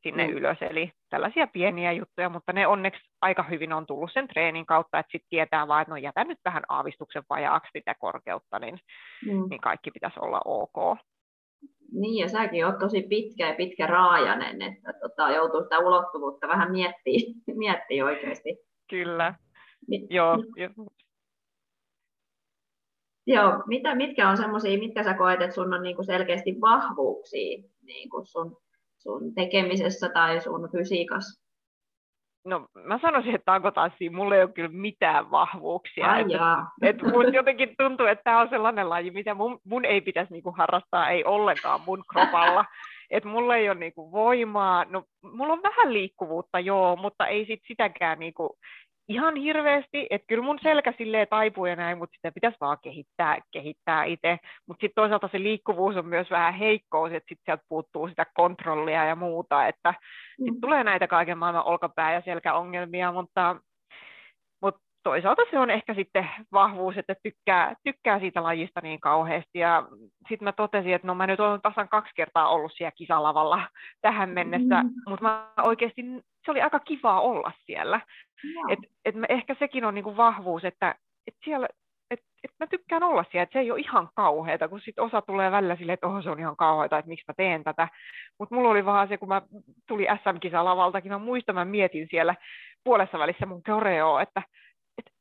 sinne mm. ylös. Eli tällaisia pieniä juttuja, mutta ne onneksi aika hyvin on tullut sen treenin kautta, että sitten tietää vaan, että no jätä nyt vähän aavistuksen vajaaksi sitä korkeutta, niin, mm. niin kaikki pitäisi olla ok. Niin, ja säkin oot tosi pitkä ja pitkä raajanen, että tota, joutuu sitä ulottuvuutta vähän miettimään, miettiä oikeasti. Kyllä. Niin, Joo, niin, Joo, mitä, mitkä on semmoisia, mitkä sä koet, että sun on niinku selkeästi vahvuuksia niinku sun, sun tekemisessä tai sun fysiikassa? No mä sanoisin, että tankotanssi, mulla ei ole kyllä mitään vahvuuksia. Ai että, et mun jotenkin tuntuu, että tämä on sellainen laji, mitä mun, mun ei pitäisi niinku harrastaa, ei ollenkaan mun kropalla. että mulla ei ole niinku voimaa, no mulla on vähän liikkuvuutta joo, mutta ei sit sitäkään niinku ihan hirveästi, että kyllä mun selkä silleen taipuu ja näin, mutta sitä pitäisi vaan kehittää, kehittää itse. Mutta sitten toisaalta se liikkuvuus on myös vähän heikkous, että sitten sieltä puuttuu sitä kontrollia ja muuta, että mm. sit tulee näitä kaiken maailman olkapää- ja selkäongelmia, mutta toisaalta se on ehkä sitten vahvuus, että tykkää, tykkää siitä lajista niin kauheasti. Ja sitten mä totesin, että no mä nyt olen tasan kaksi kertaa ollut siellä kisalavalla tähän mennessä, mm. mutta mä oikeasti, se oli aika kivaa olla siellä. Et, et mä, ehkä sekin on niinku vahvuus, että et siellä et, et mä tykkään olla siellä, että se ei ole ihan kauheata, kun sit osa tulee välillä silleen, että oh, se on ihan kauheata, että miksi mä teen tätä. Mutta mulla oli vaan se, kun mä tuli SM-kisalavaltakin, mä muistan, mä mietin siellä puolessa välissä mun koreoa, että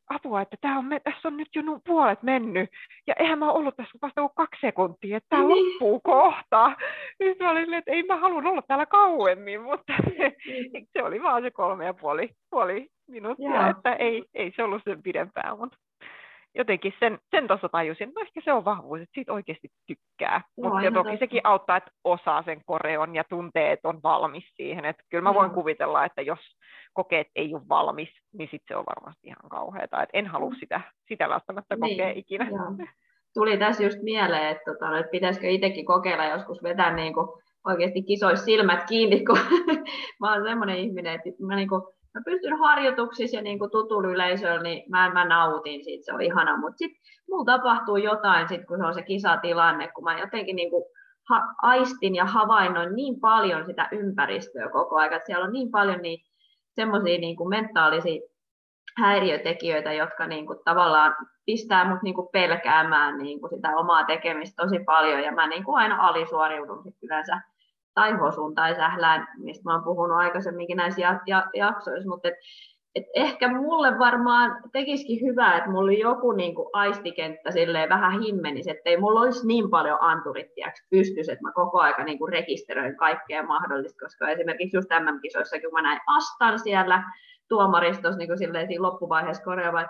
apua, että tää on, tässä on nyt jo puolet mennyt, ja eihän mä ollut tässä vasta kuin kaksi sekuntia, että tämä niin. loppuu kohta. Nyt mä olin, että ei mä halua olla täällä kauemmin, mutta niin. se oli vaan se kolme ja puoli, puoli minuuttia, Joo. että ei, ei se ollut sen pidempään, mutta jotenkin sen, sen tuossa tajusin, no ehkä se on vahvuus, että siitä oikeasti tykkää. Mutta toki totta. sekin auttaa, että osaa sen koreon ja tuntee, että on valmis siihen. Että kyllä mä voin mm. kuvitella, että jos kokee, että ei ole valmis, niin sitten se on varmasti ihan kauheata. Et en halua mm. sitä, sitä välttämättä niin, kokea ikinä. Joo. Tuli tässä just mieleen, että, tota, että pitäisikö itsekin kokeilla joskus vetää niin kuin oikeasti kisois silmät kiinni, kun mä oon semmoinen ihminen, että mä niin kuin mä pystyn harjoituksissa ja niin tutulla yleisöllä, niin mä, mä nautin siitä, se on ihana, mutta sitten mulla tapahtuu jotain, sit, kun se on se kisatilanne, kun mä jotenkin niin kuin ha- aistin ja havainnoin niin paljon sitä ympäristöä koko ajan, että siellä on niin paljon niin, semmoisia niin kuin mentaalisia häiriötekijöitä, jotka niin kuin tavallaan pistää mut niin kuin pelkäämään niin kuin sitä omaa tekemistä tosi paljon, ja mä niin kuin aina alisuoriudun yleensä tai hosun tai sählään, mistä mä oon puhunut aikaisemminkin näissä jaksoissa, mutta et, et ehkä mulle varmaan tekisikin hyvää, että mulla oli joku niin kuin aistikenttä silleen vähän himmenis, että ei mulla olisi niin paljon anturittiaksi pystys, että mä koko aika niin kuin rekisteröin kaikkea mahdollista, koska esimerkiksi just tämän kisoissa, kun mä näin Astan siellä tuomaristossa niin kuin silleen siinä loppuvaiheessa korjaava,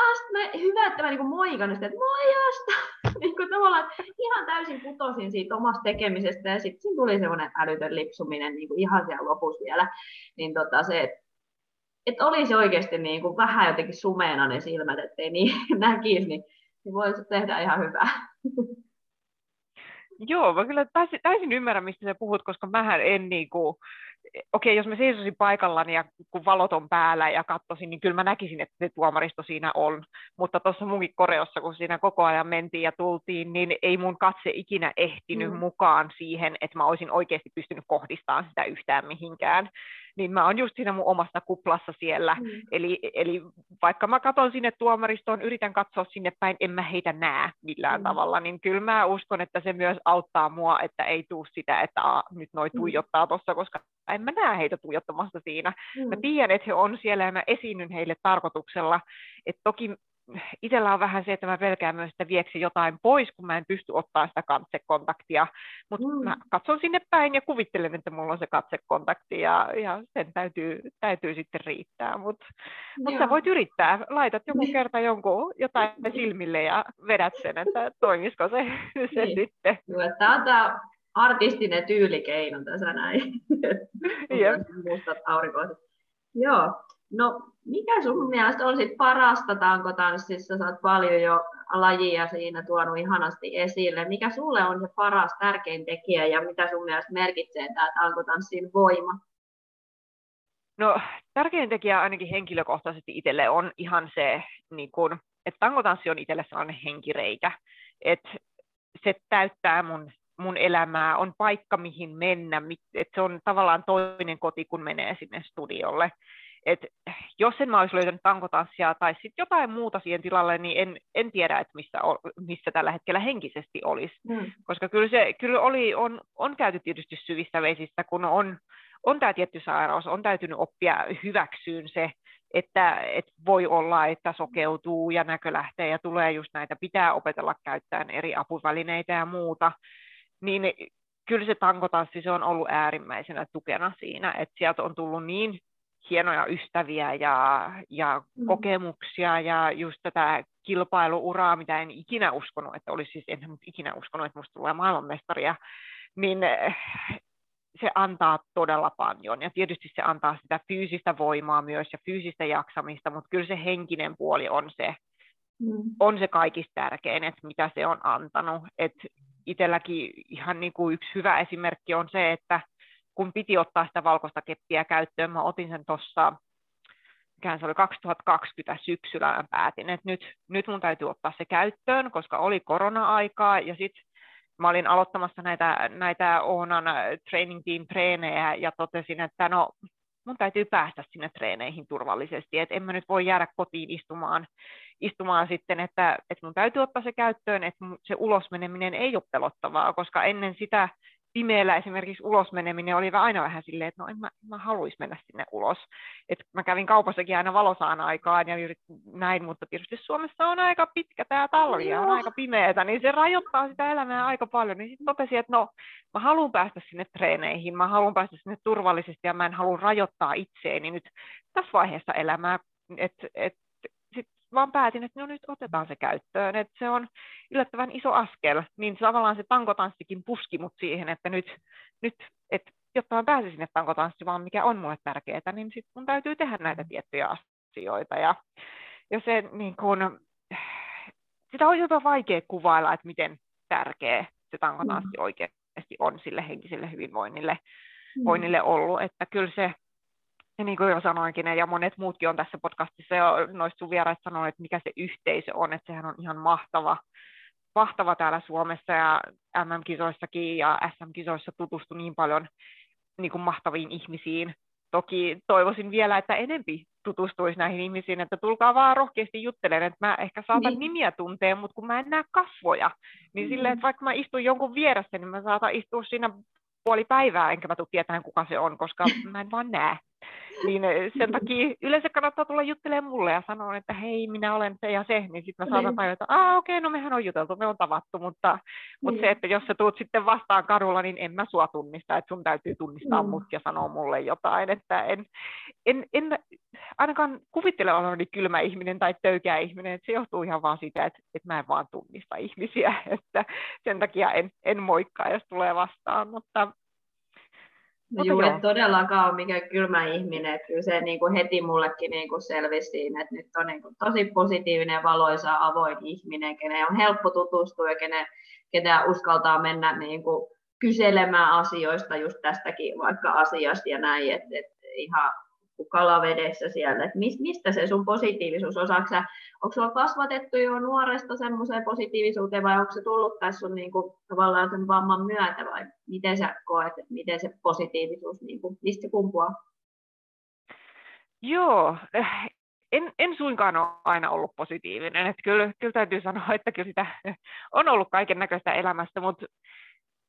Ast, mä, hyvä, että mä niin moikan että moi Asta, niin kuin tavallaan ihan täysin putosin siitä omasta tekemisestä ja sitten siinä tuli semmoinen älytön lipsuminen niin kuin ihan siellä lopussa vielä, niin tota se, että et olisi oikeasti niin kuin vähän jotenkin sumeena ne silmät, ettei niin näkisi, niin, niin voisi tehdä ihan hyvää. Joo, mä kyllä täysin, täysin ymmärrän, mistä sä puhut, koska mähän en niin kuin, okei, jos mä seisosin paikallani ja kun valot on päällä ja katsoisin, niin kyllä mä näkisin, että se tuomaristo siinä on. Mutta tuossa munkin koreossa, kun siinä koko ajan mentiin ja tultiin, niin ei mun katse ikinä ehtinyt mm. mukaan siihen, että mä olisin oikeasti pystynyt kohdistamaan sitä yhtään mihinkään niin mä oon just siinä mun omassa kuplassa siellä. Mm. Eli, eli vaikka mä katson sinne tuomaristoon, yritän katsoa sinne päin, en mä heitä näe millään mm. tavalla, niin kyllä mä uskon, että se myös auttaa mua, että ei tuu sitä, että a, nyt noi mm. tuijottaa tuossa, koska en mä näe heitä tuijottamassa siinä. Mm. Mä tiedän, että he on siellä ja mä esiinnyn heille tarkoituksella. että toki itsellä on vähän se, että mä pelkään myös, että vieksi jotain pois, kun mä en pysty ottaa sitä katsekontaktia. Mutta mm. mä katson sinne päin ja kuvittelen, että mulla on se katsekontakti ja, ja sen täytyy, täytyy sitten riittää. Mutta mut sä voit yrittää. Laitat joku niin. kerta jonkun jotain silmille ja vedät sen, että toimisiko se, se niin. sitten. Tämä on tämä artistinen tyylikeino tässä näin. Mustat aurinkoiset. Joo, No, mikä sun mielestä on sit parasta tankotanssissa? Sä oot paljon jo lajia siinä tuonut ihanasti esille. Mikä sulle on se paras, tärkein tekijä ja mitä sun mielestä merkitsee tämä tankotanssin voima? No, tärkein tekijä ainakin henkilökohtaisesti itselle on ihan se, niin kun, että tankotanssi on itselle sellainen henkireikä. Että se täyttää mun mun elämää, on paikka mihin mennä, että se on tavallaan toinen koti, kun menee sinne studiolle et jos en mä olisi löytänyt tankotanssia tai sitten jotain muuta siihen tilalle, niin en, en tiedä, että missä, missä tällä hetkellä henkisesti olisi. Mm. Koska kyllä, se, kyllä oli, on, on käyty tietysti syvissä vesissä, kun on, on tämä tietty sairaus, on täytynyt oppia hyväksyyn se, että, että voi olla, että sokeutuu ja näkö lähtee ja tulee just näitä, pitää opetella käyttämään eri apuvälineitä ja muuta, niin kyllä se tankotanssi se on ollut äärimmäisenä tukena siinä, että sieltä on tullut niin hienoja ystäviä ja, ja mm. kokemuksia ja just tätä kilpailuuraa, mitä en ikinä uskonut, että olisi siis, en ikinä uskonut, että musta tulee maailmanmestaria, niin eh, se antaa todella paljon. Ja tietysti se antaa sitä fyysistä voimaa myös ja fyysistä jaksamista, mutta kyllä se henkinen puoli on se, mm. on se kaikista tärkein, että mitä se on antanut. Et itselläkin ihan niin kuin yksi hyvä esimerkki on se, että kun piti ottaa sitä valkoista keppiä käyttöön, mä otin sen tuossa se oli 2020 syksyllä mä päätin, että nyt, nyt mun täytyy ottaa se käyttöön, koska oli korona-aikaa ja sitten mä olin aloittamassa näitä, näitä Oonan training team treenejä ja totesin, että no mun täytyy päästä sinne treeneihin turvallisesti, että en mä nyt voi jäädä kotiin istumaan, istumaan sitten, että, että mun täytyy ottaa se käyttöön, että se ulosmeneminen ei ole pelottavaa, koska ennen sitä pimeällä esimerkiksi ulosmeneminen oli aina vähän silleen, että no en mä, mä haluaisi mennä sinne ulos. Et mä kävin kaupassakin aina valosaan aikaan ja näin, mutta tietysti Suomessa on aika pitkä tämä talvi ja on aika pimeätä, niin se rajoittaa sitä elämää aika paljon. Niin sitten totesin, että no mä haluan päästä sinne treeneihin, mä haluan päästä sinne turvallisesti ja mä en halua rajoittaa itseäni nyt tässä vaiheessa elämää, että et vaan päätin, että no nyt otetaan se käyttöön, että se on yllättävän iso askel, niin tavallaan se tankotanssikin puski mut siihen, että nyt, nyt että jotta mä pääsin sinne tankotanssimaan, mikä on mulle tärkeää, niin sitten mun täytyy tehdä näitä tiettyjä asioita. Ja, ja se, niin kun, sitä on jopa vaikea kuvailla, että miten tärkeä se tankotanssi mm. oikeasti on sille henkiselle hyvinvoinnille mm. voinnille ollut. Että kyllä se ja niin kuin jo sanoinkin, ja monet muutkin on tässä podcastissa jo noista sun vieraista sanonut, että mikä se yhteisö on, että sehän on ihan mahtava, mahtava täällä Suomessa ja MM-kisoissakin ja SM-kisoissa tutustu niin paljon niin kuin mahtaviin ihmisiin. Toki toivoisin vielä, että enempi tutustuisi näihin ihmisiin, että tulkaa vaan rohkeasti juttelemaan, että mä ehkä saatan niin. nimiä tuntea, mutta kun mä en näe kasvoja, niin mm. silleen, että vaikka mä istun jonkun vieressä, niin mä saatan istua siinä puoli päivää, enkä mä tule tietämään, kuka se on, koska mä en vaan näe. Niin eh, sen takia yleensä kannattaa tulla juttelemaan mulle ja sanoa, että hei, minä olen se ja se, niin sitten mä saatan niin. että ah, okei, okay, no mehän on juteltu, me on tavattu, mutta, mutta niin. se, että jos sä tuut sitten vastaan kadulla, niin en mä sua tunnista, että sun täytyy tunnistaa mm. mut ja sanoa mulle jotain, että en, en, en ainakaan kuvittele olevani kylmä ihminen tai töykeä ihminen, että se johtuu ihan vaan siitä, että, että mä en vaan tunnista ihmisiä, että sen takia en, en moikkaa, jos tulee vastaan, mutta No juu, et todellakaan ole mikään kylmä ihminen, että kyllä se niin kuin heti mullekin niin kuin selvisi siinä, että nyt on niin kuin tosi positiivinen, valoisa, avoin ihminen, kenen on helppo tutustua ja kenen, ketä uskaltaa mennä niin kuin kyselemään asioista just tästäkin vaikka asiasta ja näin, että, että ihan kalavedessä siellä, että mistä se sun positiivisuus, osaako onko sulla kasvatettu jo nuoresta semmoiseen positiivisuuteen vai onko se tullut tässä sun niin kuin, tavallaan sen vamman myötä vai miten sä koet, että miten se positiivisuus, niin kuin, mistä se kumpuaa? Joo, eh, en, en suinkaan ole aina ollut positiivinen. Että kyllä, kyllä täytyy sanoa, että kyllä sitä on ollut kaiken näköistä elämästä, mutta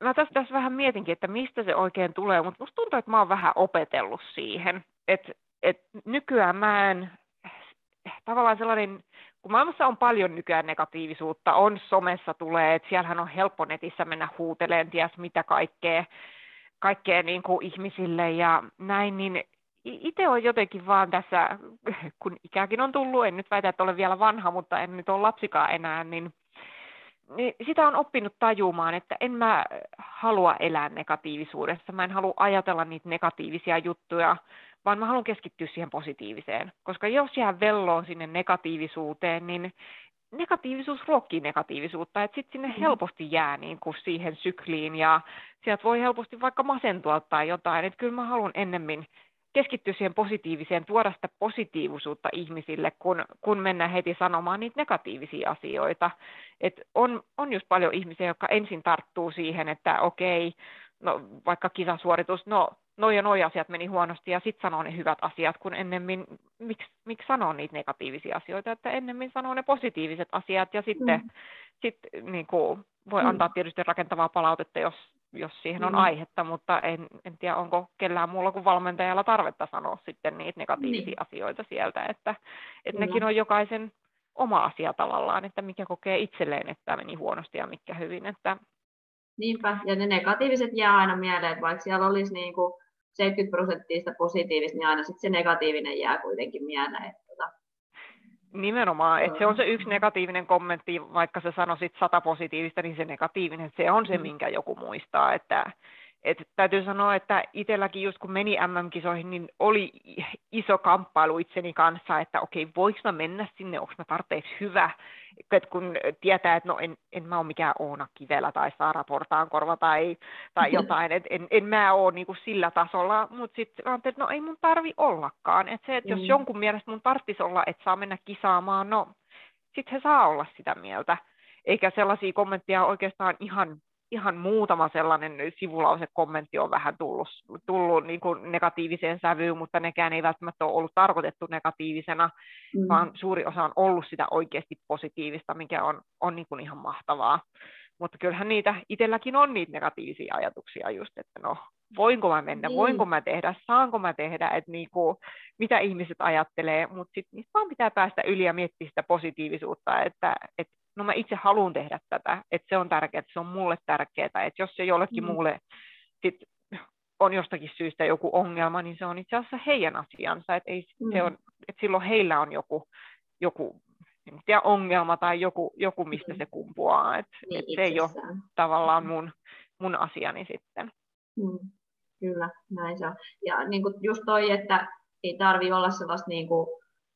mä tässä, tässä vähän mietinkin, että mistä se oikein tulee, mutta musta tuntuu, että mä oon vähän opetellut siihen. Että et nykyään mä en, tavallaan sellainen, kun maailmassa on paljon nykyään negatiivisuutta, on somessa tulee, että siellähän on helppo netissä mennä huuteleen, ties mitä kaikkea, kaikkea niin kuin ihmisille ja näin, niin itse on jotenkin vaan tässä, kun ikäkin on tullut, en nyt väitä, että olen vielä vanha, mutta en nyt ole lapsikaan enää, niin, niin sitä on oppinut tajumaan, että en mä halua elää negatiivisuudessa, mä en halua ajatella niitä negatiivisia juttuja, vaan mä haluan keskittyä siihen positiiviseen. Koska jos jää velloon sinne negatiivisuuteen, niin negatiivisuus ruokkii negatiivisuutta, että sitten sinne mm. helposti jää niin kuin siihen sykliin ja sieltä voi helposti vaikka masentua tai jotain, että kyllä mä haluan ennemmin keskittyä siihen positiiviseen, tuoda sitä positiivisuutta ihmisille, kun, kun mennään heti sanomaan niitä negatiivisia asioita. Et on, on just paljon ihmisiä, jotka ensin tarttuu siihen, että okei, no vaikka kisasuoritus, no noi ja noi asiat meni huonosti ja sitten sanoo ne hyvät asiat, kun ennemmin, miksi, miksi sanoo niitä negatiivisia asioita, että ennemmin sanoo ne positiiviset asiat ja sitten mm. sit, niin kuin, voi mm. antaa tietysti rakentavaa palautetta, jos, jos siihen on mm. aihetta, mutta en, en tiedä, onko kellään muulla kuin valmentajalla tarvetta sanoa sitten niitä negatiivisia niin. asioita sieltä, että, että nekin on jokaisen oma asia tavallaan, että mikä kokee itselleen, että meni huonosti ja mikä hyvin, että Niinpä, ja ne negatiiviset jää aina mieleen, että vaikka siellä olisi niin kuin 70 prosenttia positiivista, niin aina sitten se negatiivinen jää kuitenkin mieleen. Että tota. Nimenomaan, että se on se yksi negatiivinen kommentti, vaikka sä sanoisit sata positiivista, niin se negatiivinen, se on se, mm. minkä joku muistaa, että et täytyy sanoa, että itselläkin just kun meni MM-kisoihin, niin oli iso kamppailu itseni kanssa, että okei, voiko mä mennä sinne, onko mä tarpeeksi hyvä, että kun tietää, että no en, en mä ole mikään Oona Kivelä tai Saara Portaankorva tai, tai jotain, että en, en mä ole niin kuin sillä tasolla, mutta sitten ajattelin, että no ei mun tarvi ollakaan. Että se, että jos mm. jonkun mielestä mun tarvitsisi olla, että saa mennä kisaamaan, no sitten he saa olla sitä mieltä. Eikä sellaisia kommentteja oikeastaan ihan ihan muutama sellainen sivulausekommentti on vähän tullut, tullut niin kuin negatiiviseen sävyyn, mutta nekään ei välttämättä ole ollut tarkoitettu negatiivisena, mm. vaan suuri osa on ollut sitä oikeasti positiivista, mikä on, on niin kuin ihan mahtavaa. Mutta kyllähän niitä itselläkin on niitä negatiivisia ajatuksia just, että no voinko mä mennä, niin. voinko mä tehdä, saanko mä tehdä, että niinku, mitä ihmiset ajattelee, mutta sitten niistä vaan pitää päästä yli ja miettiä sitä positiivisuutta, että, että no mä itse haluan tehdä tätä, että se on tärkeää, se on mulle tärkeää, että jos se jollekin mm. muulle sit on jostakin syystä joku ongelma, niin se on itse asiassa heidän asiansa, että, ei, mm. se on, että silloin heillä on joku, joku en tiedä, ongelma tai joku, joku mistä mm. se kumpuaa, että niin, et se ei ole tavallaan mun, mun asiani sitten. Mm. Kyllä, näin se on. Ja niin kuin just toi, että ei tarvi olla sellaista niin kuin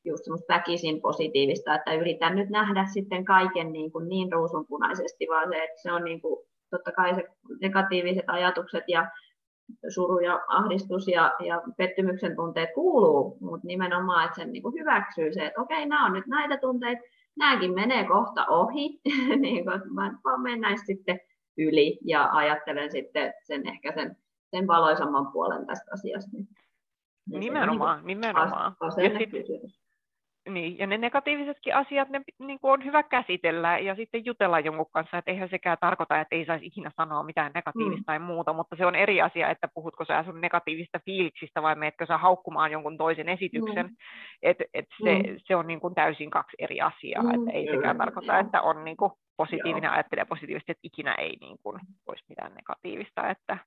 just semmoista väkisin positiivista, että yritän nyt nähdä sitten kaiken niin, kuin niin ruusunpunaisesti, vaan se, että se on niin kuin, totta kai se negatiiviset ajatukset ja suru ja ahdistus ja, ja pettymyksen tunteet kuuluu, mutta nimenomaan, että sen niin kuin hyväksyy se, että okei, nämä on nyt näitä tunteita, nämäkin menee kohta ohi, niin kuin, mä vaan mennään sitten yli ja ajattelen sitten sen ehkä sen, sen valoisamman puolen tästä asiasta. Niin nimenomaan, niin nimenomaan. Ja sit, niin, ja ne negatiivisetkin asiat ne niin kuin on hyvä käsitellä ja sitten jutella jonkun kanssa, että eihän sekään tarkoita, että ei saisi ikinä sanoa mitään negatiivista mm. tai muuta, mutta se on eri asia, että puhutko sä sun negatiivista fiiliksistä vai meetkö sä haukkumaan jonkun toisen esityksen, mm. että et se, mm. se on niin kuin täysin kaksi eri asiaa, mm. että ei sekään tarkoita, että on niin kuin positiivinen ajattelee positiivisesti, että ikinä ei niin kuin olisi mitään negatiivista, että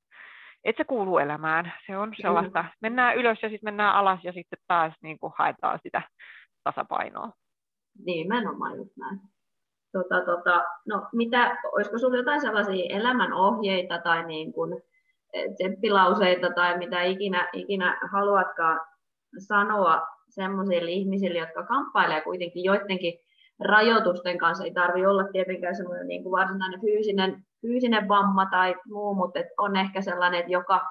että se kuuluu elämään. Se on sellaista, mennään ylös ja sitten mennään alas ja sitten taas niin kuin haetaan sitä tasapainoa. Nimenomaan just näin. Tota, tota, no, mitä, olisiko sinulla jotain sellaisia elämän ohjeita tai niin kuin eh, tsemppilauseita tai mitä ikinä, ikinä haluatkaan sanoa sellaisille ihmisille, jotka kamppailevat kuitenkin joidenkin rajoitusten kanssa. Ei tarvitse olla tietenkään semmoinen niin kuin varsinainen fyysinen, fyysinen vamma tai muu, mutta on ehkä sellainen, että joka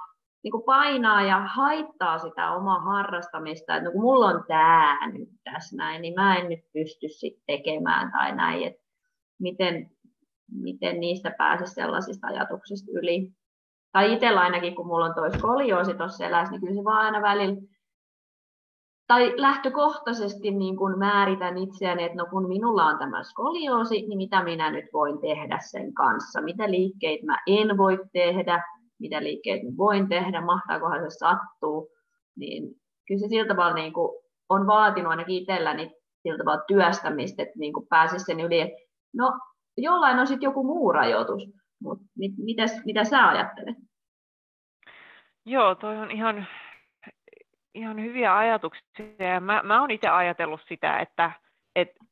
niin kuin painaa ja haittaa sitä omaa harrastamista, että no kun mulla on tämä nyt tässä näin, niin mä en nyt pysty sit tekemään tai näin, että miten, miten niistä pääsisi sellaisista ajatuksista yli. Tai itsellä ainakin, kun mulla on toi skolioosi tuossa selässä, niin kyllä se vaan aina välillä, tai lähtökohtaisesti niin kun määritän itseäni, että no kun minulla on tämä skolioosi, niin mitä minä nyt voin tehdä sen kanssa, mitä liikkeitä mä en voi tehdä, mitä liikkeitä voin tehdä, mahtaakohan se sattuu, niin kyllä se sillä tavalla niin kuin on vaatinut ainakin itselläni sillä tavalla työstämistä, että niin kuin pääsisi sen yli, että no jollain on sitten joku muu rajoitus, mutta mit, mitäs, mitä sä ajattelet? Joo, toi on ihan, ihan hyviä ajatuksia. Mä, mä oon itse ajatellut sitä, että, että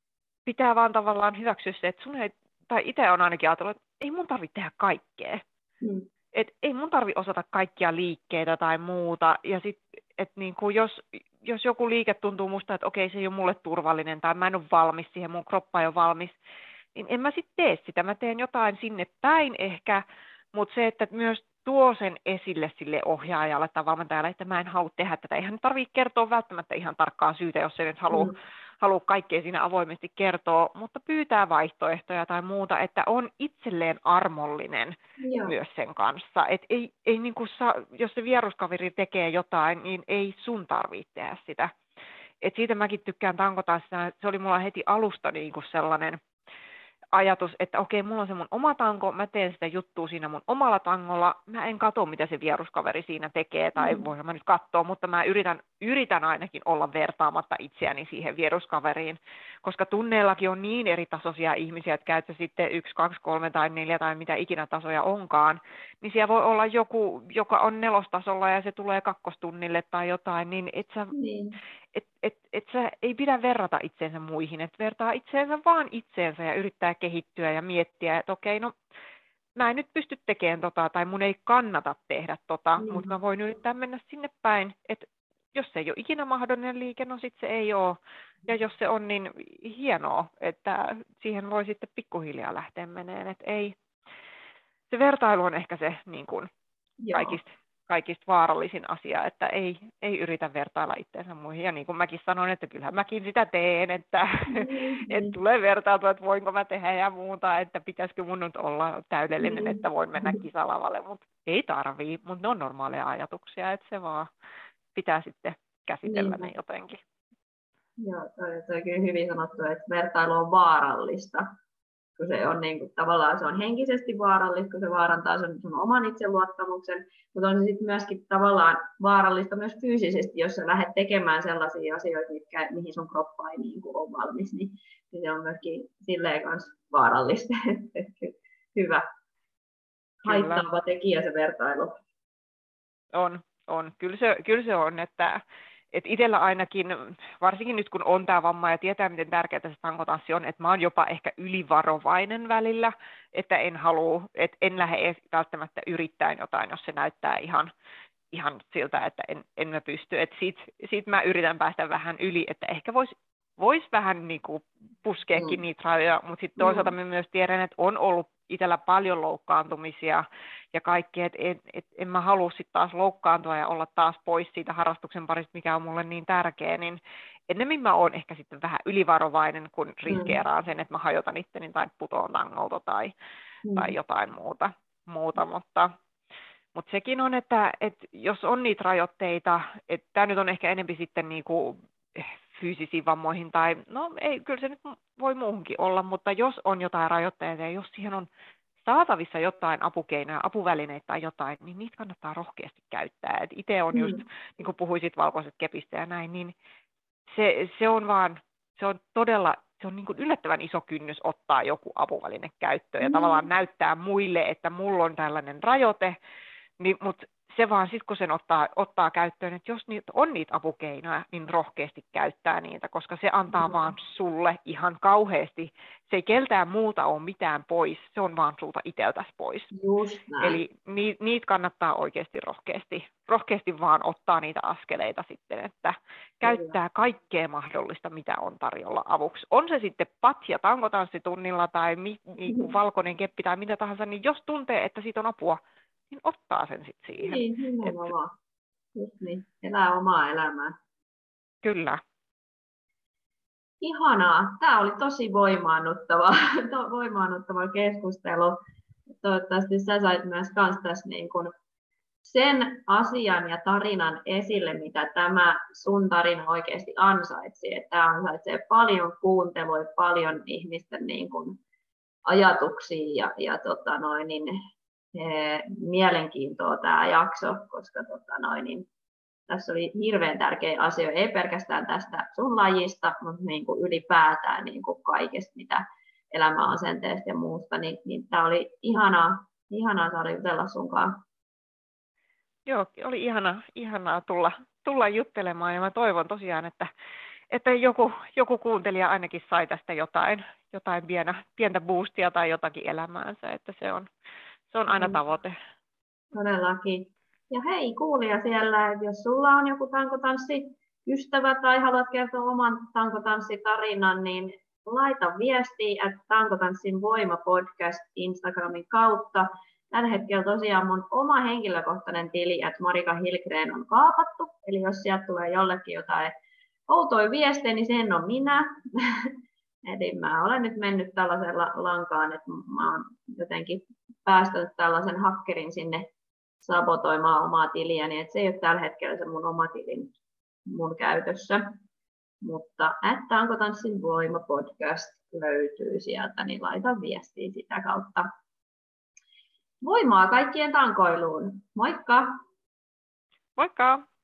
pitää vaan tavallaan hyväksyä se, että sun ei, tai itse on ainakin ajatellut, että ei mun tarvitse tehdä kaikkea. Hmm et ei mun tarvi osata kaikkia liikkeitä tai muuta. Ja sit, et niin kuin jos, jos joku liike tuntuu musta, että okei, se ei ole mulle turvallinen tai mä en ole valmis siihen, mun kroppa ei ole valmis, niin en mä sitten tee sitä. Mä teen jotain sinne päin ehkä, mutta se, että myös tuo sen esille sille ohjaajalle tai valmentajalle, että mä en halua tehdä tätä. Eihän tarvitse kertoa välttämättä ihan tarkkaa syytä, jos se nyt haluaa mm halua kaikkea siinä avoimesti kertoa, mutta pyytää vaihtoehtoja tai muuta, että on itselleen armollinen Joo. myös sen kanssa. Et ei, ei niin kuin saa, jos se vieruskaveri tekee jotain, niin ei sun tarvitse tehdä sitä. Et siitä mäkin tykkään tankotassa. Se oli mulla heti alusta niin kuin sellainen ajatus, että okei, mulla on se mun oma tanko, mä teen sitä juttua siinä mun omalla tangolla, mä en katso, mitä se vieruskaveri siinä tekee, tai mm. voin mä nyt katsoa, mutta mä yritän, yritän ainakin olla vertaamatta itseäni siihen vieruskaveriin, koska tunneillakin on niin eri tasoisia ihmisiä, että käytä sitten yksi, kaksi, kolme tai neljä tai mitä ikinä tasoja onkaan, niin siellä voi olla joku, joka on nelostasolla ja se tulee kakkostunnille tai jotain, niin et sä, niin et, et, et sä ei pidä verrata itseensä muihin, että vertaa itseensä vaan itseensä ja yrittää kehittyä ja miettiä, että okei, no mä en nyt pysty tekemään tota, tai mun ei kannata tehdä tota, mm. mutta mä voin yrittää mennä sinne päin, että jos se ei ole ikinä mahdollinen liike, no sitten se ei ole, ja jos se on niin hienoa, että siihen voi sitten pikkuhiljaa lähteä meneen, että ei, se vertailu on ehkä se niin kuin kaikista, kaikista vaarallisin asia, että ei, ei yritä vertailla itseensä muihin. Ja niin kuin mäkin sanoin, että kyllähän mäkin sitä teen, että mm-hmm. et tulee vertailtua, että voinko mä tehdä ja muuta, että pitäisikö mun nyt olla täydellinen, mm-hmm. että voin mennä kisalavalle, mutta ei tarvii, mutta ne on normaaleja ajatuksia, että se vaan pitää sitten käsitellä niin. ne jotenkin. Joo, toi, toi on kyllä hyvin sanottu, että vertailu on vaarallista, kun se on niin kuin, tavallaan se on henkisesti vaarallista, kun se vaarantaa sen sun oman itseluottamuksen, mutta on se sitten myöskin tavallaan vaarallista myös fyysisesti, jos sä lähdet tekemään sellaisia asioita, mitkä, mihin sun kroppa ei niin kuin, ole valmis, niin, niin se on myöskin silleen kanssa vaarallista. Hyvä. Haittaava tekijä se vertailu. On, on. Kyllä se, kyllä se on, että et itsellä ainakin, varsinkin nyt kun on tämä vamma ja tietää, miten tärkeää se tankotanssi on, että mä oon jopa ehkä ylivarovainen välillä, että en halua, että en lähde välttämättä yrittämään jotain, jos se näyttää ihan, ihan siltä, että en, en mä pysty. Et sit, sit mä yritän päästä vähän yli, että ehkä voisi vois vähän niinku puskeekin mm. niitä rajoja, mutta sitten toisaalta mm. mä myös tiedän, että on ollut itsellä paljon loukkaantumisia ja kaikki, että en, et, en mä halua sitten taas loukkaantua ja olla taas pois siitä harrastuksen parista, mikä on mulle niin tärkeä, niin ennemmin mä oon ehkä sitten vähän ylivarovainen, kun mm. riskeeraan sen, että mä hajotan itteni tai putoon tangolta tai, mm. tai jotain muuta, muuta mutta mutta sekin on, että, että jos on niitä rajoitteita, että tämä nyt on ehkä enempi sitten niinku fyysisiin vammoihin tai, no ei, kyllä se nyt voi muuhunkin olla, mutta jos on jotain rajoitteita ja jos siihen on saatavissa jotain apukeinoja, apuvälineitä tai jotain, niin niitä kannattaa rohkeasti käyttää. Et itse on just, mm. niin kuin puhuisit valkoiset kepistä ja näin, niin se, se on vaan, se on todella, se on niin kuin yllättävän iso kynnys ottaa joku apuväline käyttöön ja mm. tavallaan näyttää muille, että mulla on tällainen rajoite, niin, mutta se vaan sitten, kun sen ottaa, ottaa käyttöön, että jos niitä on niitä apukeinoja, niin rohkeasti käyttää niitä, koska se antaa vaan sulle ihan kauheasti. Se ei keltään muuta ole mitään pois, se on vaan sulta iteltäsi pois. Eli ni, niitä kannattaa oikeasti rohkeasti, rohkeasti vaan ottaa niitä askeleita sitten, että käyttää kaikkea mahdollista, mitä on tarjolla avuksi. On se sitten patja tankotanssitunnilla tai mi, niin valkoinen keppi tai mitä tahansa, niin jos tuntee, että siitä on apua, niin ottaa sen sitten siihen. Niin, nimenomaan. Että... Just niin, elää omaa elämää. Kyllä. Ihanaa. Tämä oli tosi voimaannuttava, to, voimaannuttava keskustelu. Toivottavasti sä sait myös kans tässä niin kun sen asian ja tarinan esille, mitä tämä sun tarina oikeasti ansaitsi. Että tämä ansaitsee paljon kuuntelua, paljon ihmisten niin kun ajatuksia ja, ja tota noin, niin mielenkiintoa tämä jakso, koska tota noin, niin tässä oli hirveän tärkeä asia, ei pelkästään tästä sun lajista, mutta niin kuin ylipäätään niin kuin kaikesta, mitä elämäasenteesta ja muusta, niin, niin tämä oli ihanaa, ihanaa saada jutella sunkaan. Joo, oli ihana, ihanaa tulla, tulla juttelemaan ja mä toivon tosiaan, että, että joku, joku kuuntelija ainakin sai tästä jotain, jotain pienä, pientä boostia tai jotakin elämäänsä, että se on, se on aina mm. tavoite. Todellakin. Ja hei kuulija siellä, että jos sulla on joku tankotanssi ystävä tai haluat kertoa oman tankotanssitarinan, niin laita viestiä, että Tankotanssin voima podcast Instagramin kautta. Tällä hetkellä tosiaan mun oma henkilökohtainen tili, että Marika Hilgren on kaapattu. Eli jos sieltä tulee jollekin jotain outoja viestejä, niin sen on minä. Eli mä olen nyt mennyt tällaisella lankaan, että mä oon jotenkin päästänyt tällaisen hakkerin sinne sabotoimaan omaa tiliäni, että se ei ole tällä hetkellä se mun oma tilin mun käytössä. Mutta että onko tanssin voima podcast löytyy sieltä, niin laita viestiä sitä kautta. Voimaa kaikkien tankoiluun. Moikka! Moikka!